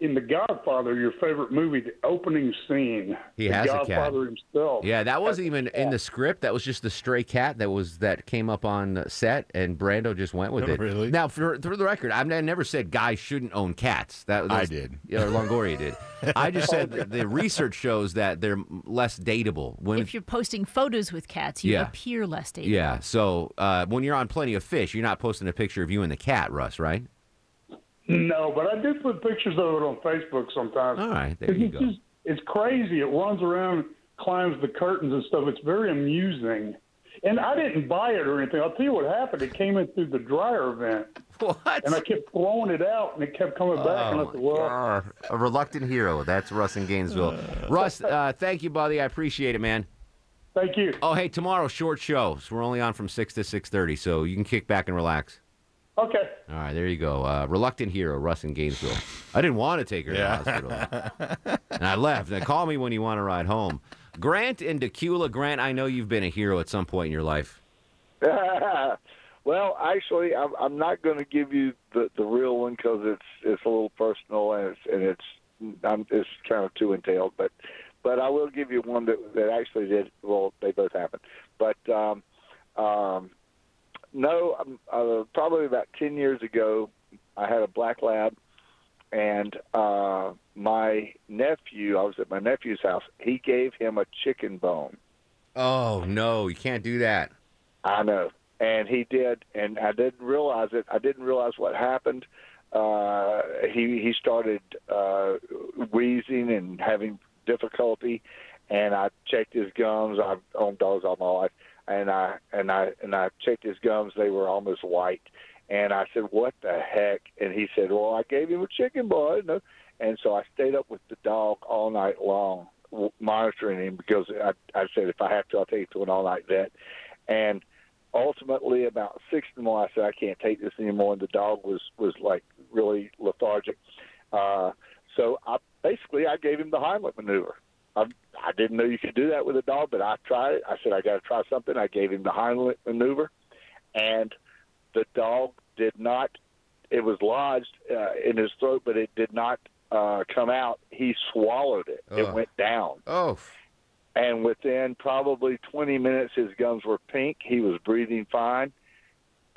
in The Godfather, your favorite movie, the opening scene, He the has a cat. Godfather himself. Yeah, that wasn't even in the script. That was just the stray cat that was that came up on set, and Brando just went with it. Really? Now, for, for the record, I've never said guys shouldn't own cats. That was, I did. Yeah, or Longoria did. I just (laughs) said that the research shows that they're less dateable. When If you're posting photos with cats, you Yeah. appear less dateable. yeah, so uh, when you're on Plenty of Fish, you're not posting a picture of you and the cat, Russ, right? No, but I do put pictures of it on Facebook sometimes. All right, there you it's go. Just, it's crazy. It runs around, climbs the curtains and stuff. It's very amusing. And I didn't buy it or anything. I'll tell you what happened. It came in through the dryer vent. What? And I kept throwing it out, and it kept coming back. and I Oh, said, well, God. a reluctant hero. That's Russ in Gainesville. Russ, uh, thank you, buddy. I appreciate it, man. Thank you. Oh, hey, tomorrow short show. So we're only on from six to six thirty, so you can kick back and relax. Okay. All right, there you go. Uh, reluctant hero, Russ in Gainesville. I didn't want to take her Yeah. to the hospital, (laughs) and I left. Now call me when you want to ride home. Grant in Dacula. Grant, I know you've been a hero at some point in your life. (laughs) well, actually, I'm, I'm not going to give you the, the real one because it's it's a little personal and it's and it's I'm, it's kind of too entailed. But but I will give you one that that actually did. Well, they both happened. But um, um, no, um, uh, probably about ten years ago, I had a black lab, and uh, my nephew. I was at my nephew's house. He gave him a chicken bone. Oh no, you can't do that. I know, and he did, and I didn't realize it. I didn't realize what happened. Uh, he he started uh, wheezing and having difficulty, and I checked his gums. I've owned dogs all my life, and I and I and I checked his gums. They were almost white, and I said, "What the heck?" And he said, "Well, I gave him a chicken bone." And so I stayed up with the dog all night long, monitoring him because I, I said, if I have to, I'll take him to an all-night vet. And ultimately, about six in the morning, I said, I can't take this anymore. And the dog was was like really lethargic. Uh, so I basically I gave him the Heimlich maneuver. I, I didn't know you could do that with a dog, but I tried it. I said I got to try something. I gave him the Heimlich maneuver, and the dog did not. It was lodged uh, in his throat, but it did not uh, come out. He swallowed it. It went down. Oh. And within probably 20 minutes, his gums were pink. He was breathing fine.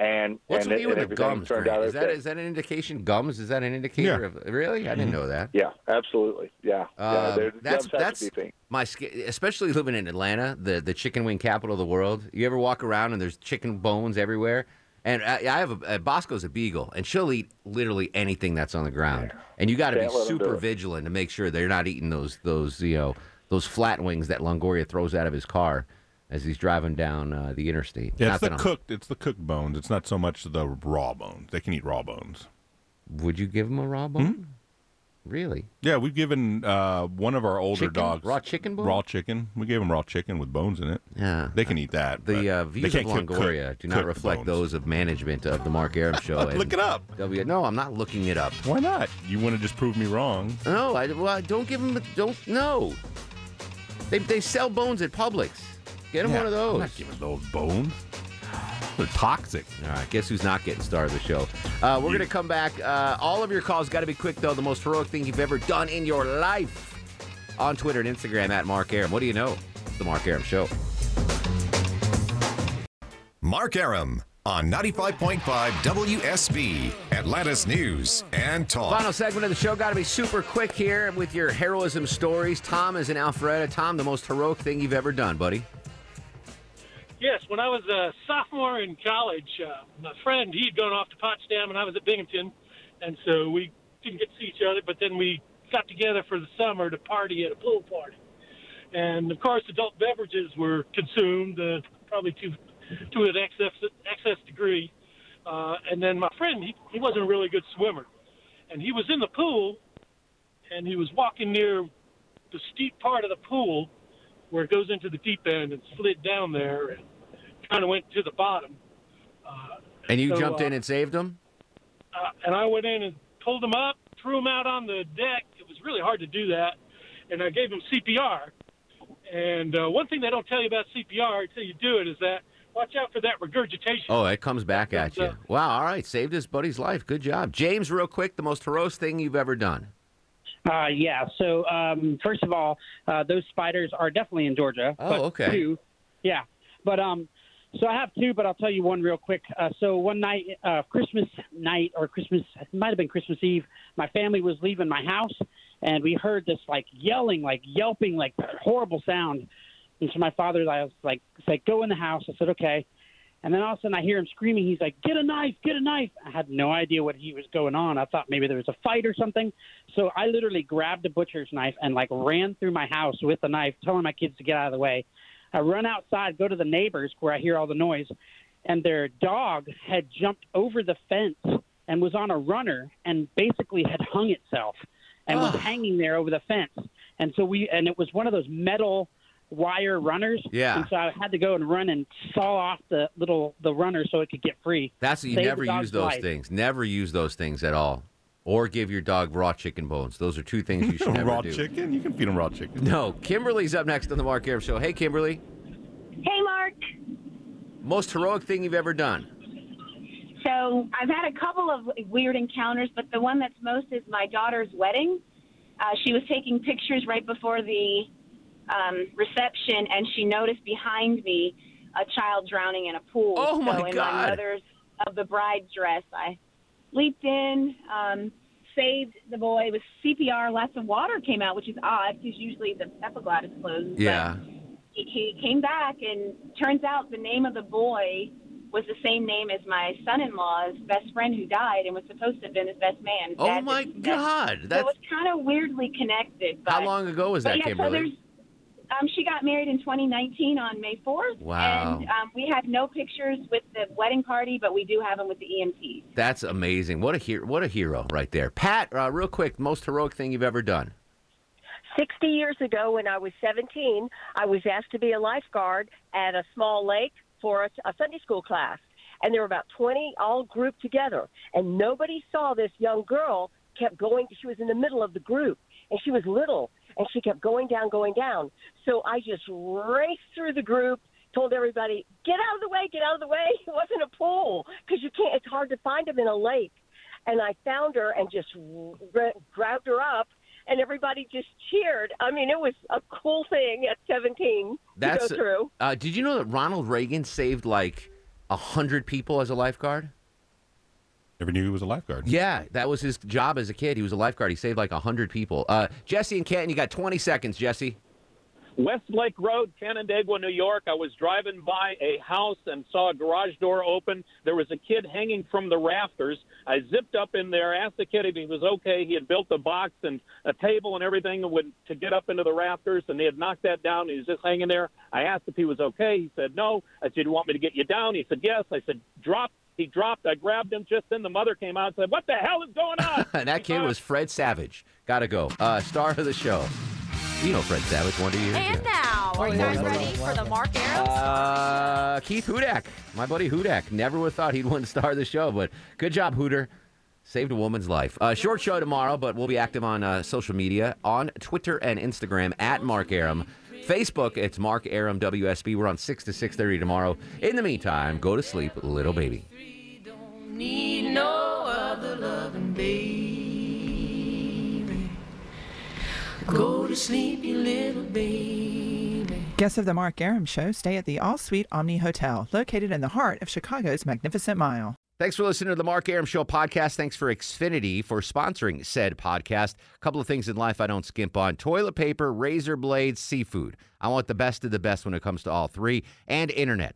And What's and, with you and and the everything gums? turned out Is that that an indication? Gums? Is that an indicator Yeah. of really? I didn't know that. Yeah, absolutely. Yeah, yeah. Um, their that's gums have that's to be pink. my especially living in Atlanta, the the chicken wing capital of the world. You ever walk around and there's chicken bones everywhere? And I, I have a, a Bosco's a beagle, and she'll eat literally anything that's on the ground. And you got to be Can't let 'em do super vigilant to make sure they're not eating those those you know those flat wings that Longoria throws out of his car as he's driving down uh, the interstate. Yeah, Not it's the cooked. It's the cooked bones. It's not so much the raw bones. They can eat raw bones. Would you give him a raw bone? Really? Yeah, we've given uh, one of our older Chicken? dogs Raw chicken bone? Raw chicken. We gave them raw chicken with bones in it. Yeah, they can eat that. The uh, views of Longoria cook- do not reflect bones. those of management of the Mark Arum (laughs) Show. Look it up. W- no, I'm not looking it up. Why not? You want to just prove me wrong? No, I, well, I don't give him. a- Don't no. They, they sell bones at Publix. Get him Yeah, one of those. I'm not giving those bones. They're toxic. All right, guess who's not getting star of the show? Uh, we're going to come back. Uh, all of your calls got to be quick, though. The most heroic thing you've ever done in your life on Twitter and Instagram at Mark Arum. What do you know? It's the Mark Arum Show. Mark Arum on 95.5 WSB, Atlanta's News and Talk. Final segment of the show. Got to be super quick here with your heroism stories. Tom is in Alpharetta. Tom, the most heroic thing you've ever done, buddy. Yes, when I was a sophomore in college, uh, my friend he'd gone off to Potsdam and I was at Binghamton, and so we didn't get to see each other. But then we got together for the summer to party at a pool party, and of course, adult beverages were consumed, uh, probably to to an excess excess degree. Uh, and then my friend, he, he wasn't a really good swimmer, and he was in the pool, and he was walking near the steep part of the pool where it goes into the deep end and slid down there and kind of went to the bottom. And you So, jumped in uh, and saved him? Uh, and I went in and pulled him up, threw him out on the deck. It was really hard to do that. And I gave him CPR. And uh, one thing they don't tell you about CPR until you do it is that watch out for that regurgitation. Oh, it comes back at you. uh, Wow, all right. Saved his buddy's life. Good job. James, real quick, the most heroic thing you've ever done. Uh, yeah. So um, first of all, uh, those spiders are definitely in Georgia. Oh, but okay. Two, yeah. But um, so I have two, but I'll tell you one real quick. Uh, so one night, uh, Christmas night or Christmas, it might have been Christmas Eve. My family was leaving my house, and we heard this like yelling, like yelping, like horrible sound. And so my father, I was like, it's like go in the house. I said okay. And then all of a sudden I hear him screaming. He's like, "Get a knife! Get a knife!" I had no idea what he was going on. I thought maybe there was a fight or something. So I literally grabbed a butcher's knife and like ran through my house with the knife, telling my kids to get out of the way. I run outside, go to the neighbors where I hear all the noise, and their dog had jumped over the fence and was on a runner and basically had hung itself and was hanging there over the fence. And so we and it was one of those metal wire runners. Yeah. And so I had to go and run and saw off the little the runner so it could get free. That's you Save never use those life. things. Never use those things at all. Or give your dog raw chicken bones. Those are two things you (laughs) should never raw do. Raw chicken? You can feed them raw chicken. No. Kimberly's up next on the Mark Arum Show. Hey, Kimberly. Hey, Mark. Most heroic thing you've ever done. So I've had a couple of weird encounters, but the one that's most is my daughter's wedding. Uh, she was taking pictures right before the um, reception, and she noticed behind me a child drowning in a pool. Oh, my so in my mother's of the bride's dress, I leaped in, um, saved the boy. with CPR. Lots of water came out, which is odd because usually the epiglottis closes. but Yeah. he, he came back and turns out the name of the boy was the same name as my son-in-law's best friend who died and was supposed to have been his best man. Oh, dad my God. So was kind of weirdly connected. But, How long ago was but that, yeah, So Kimberly? there's, um, she got married in 2019 on May 4th. Wow. And um, we have no pictures with the wedding party, but we do have them with the EMTs. That's amazing. What a hero! What a hero right there, Pat. Uh, real quick, most heroic thing you've ever done. 60 years ago, when I was 17, I was asked to be a lifeguard at a small lake for a, a Sunday school class. And there were about 20 all grouped together. And nobody saw this young girl kept going. She was in the middle of the group, and she was little, and she kept going down, going down. So I just raced through the group, told everybody, get out of the way, get out of the way. (laughs) It wasn't a pool because you can't, it's hard to find them in a lake. And I found her and just r- grabbed her up and everybody just cheered. I mean, it was a cool thing at 17 That's to go through. Uh, did you know that Ronald Reagan saved like a hundred people as a lifeguard? Never knew he was a lifeguard. Yeah, that was his job as a kid. He was a lifeguard. He saved like a hundred people. Uh, Jesse and Canton, you got twenty seconds, Jesse. Westlake Road, Canandaigua, New York. I was driving by a house and saw a garage door open. There was a kid hanging from the rafters. I zipped up in there, asked the kid if he was okay. He had built a box and a table and everything to get up into the rafters, and they had knocked that down. He was just hanging there. I asked if he was okay. He said no. I said, "You want me to get you down?" He said, "Yes." I said, "Drop." He dropped. I grabbed him. Just then, the mother came out and said, "What the hell is going on?" and (laughs) that kid was Fred Savage. Gotta go. Uh, star of the show. You know Fred Savage, Wonder Years. And now, are you guys ready for the Mark Arum? Uh, Keith Hudak, my buddy Hudak. Never would have thought he'd win the star of the show, but good job, Hooter. Saved a woman's life. Uh, short show tomorrow, but we'll be active on uh, social media on Twitter and Instagram at Mark Arum. Facebook, it's Mark Arum WSB. We're on 6 to 6.30 tomorrow. In the meantime, go to sleep, little baby. Need no other loving, baby. Go to sleep, you little baby. Guests of the Mark Arum Show stay at the All Suite Omni Hotel, located in the heart of Chicago's Magnificent Mile. Thanks for listening to the Mark Arum Show podcast. Thanks for Xfinity for sponsoring said podcast. A couple of things in life I don't skimp on toilet paper, razor blades, seafood. I want the best of the best when it comes to all three, and internet.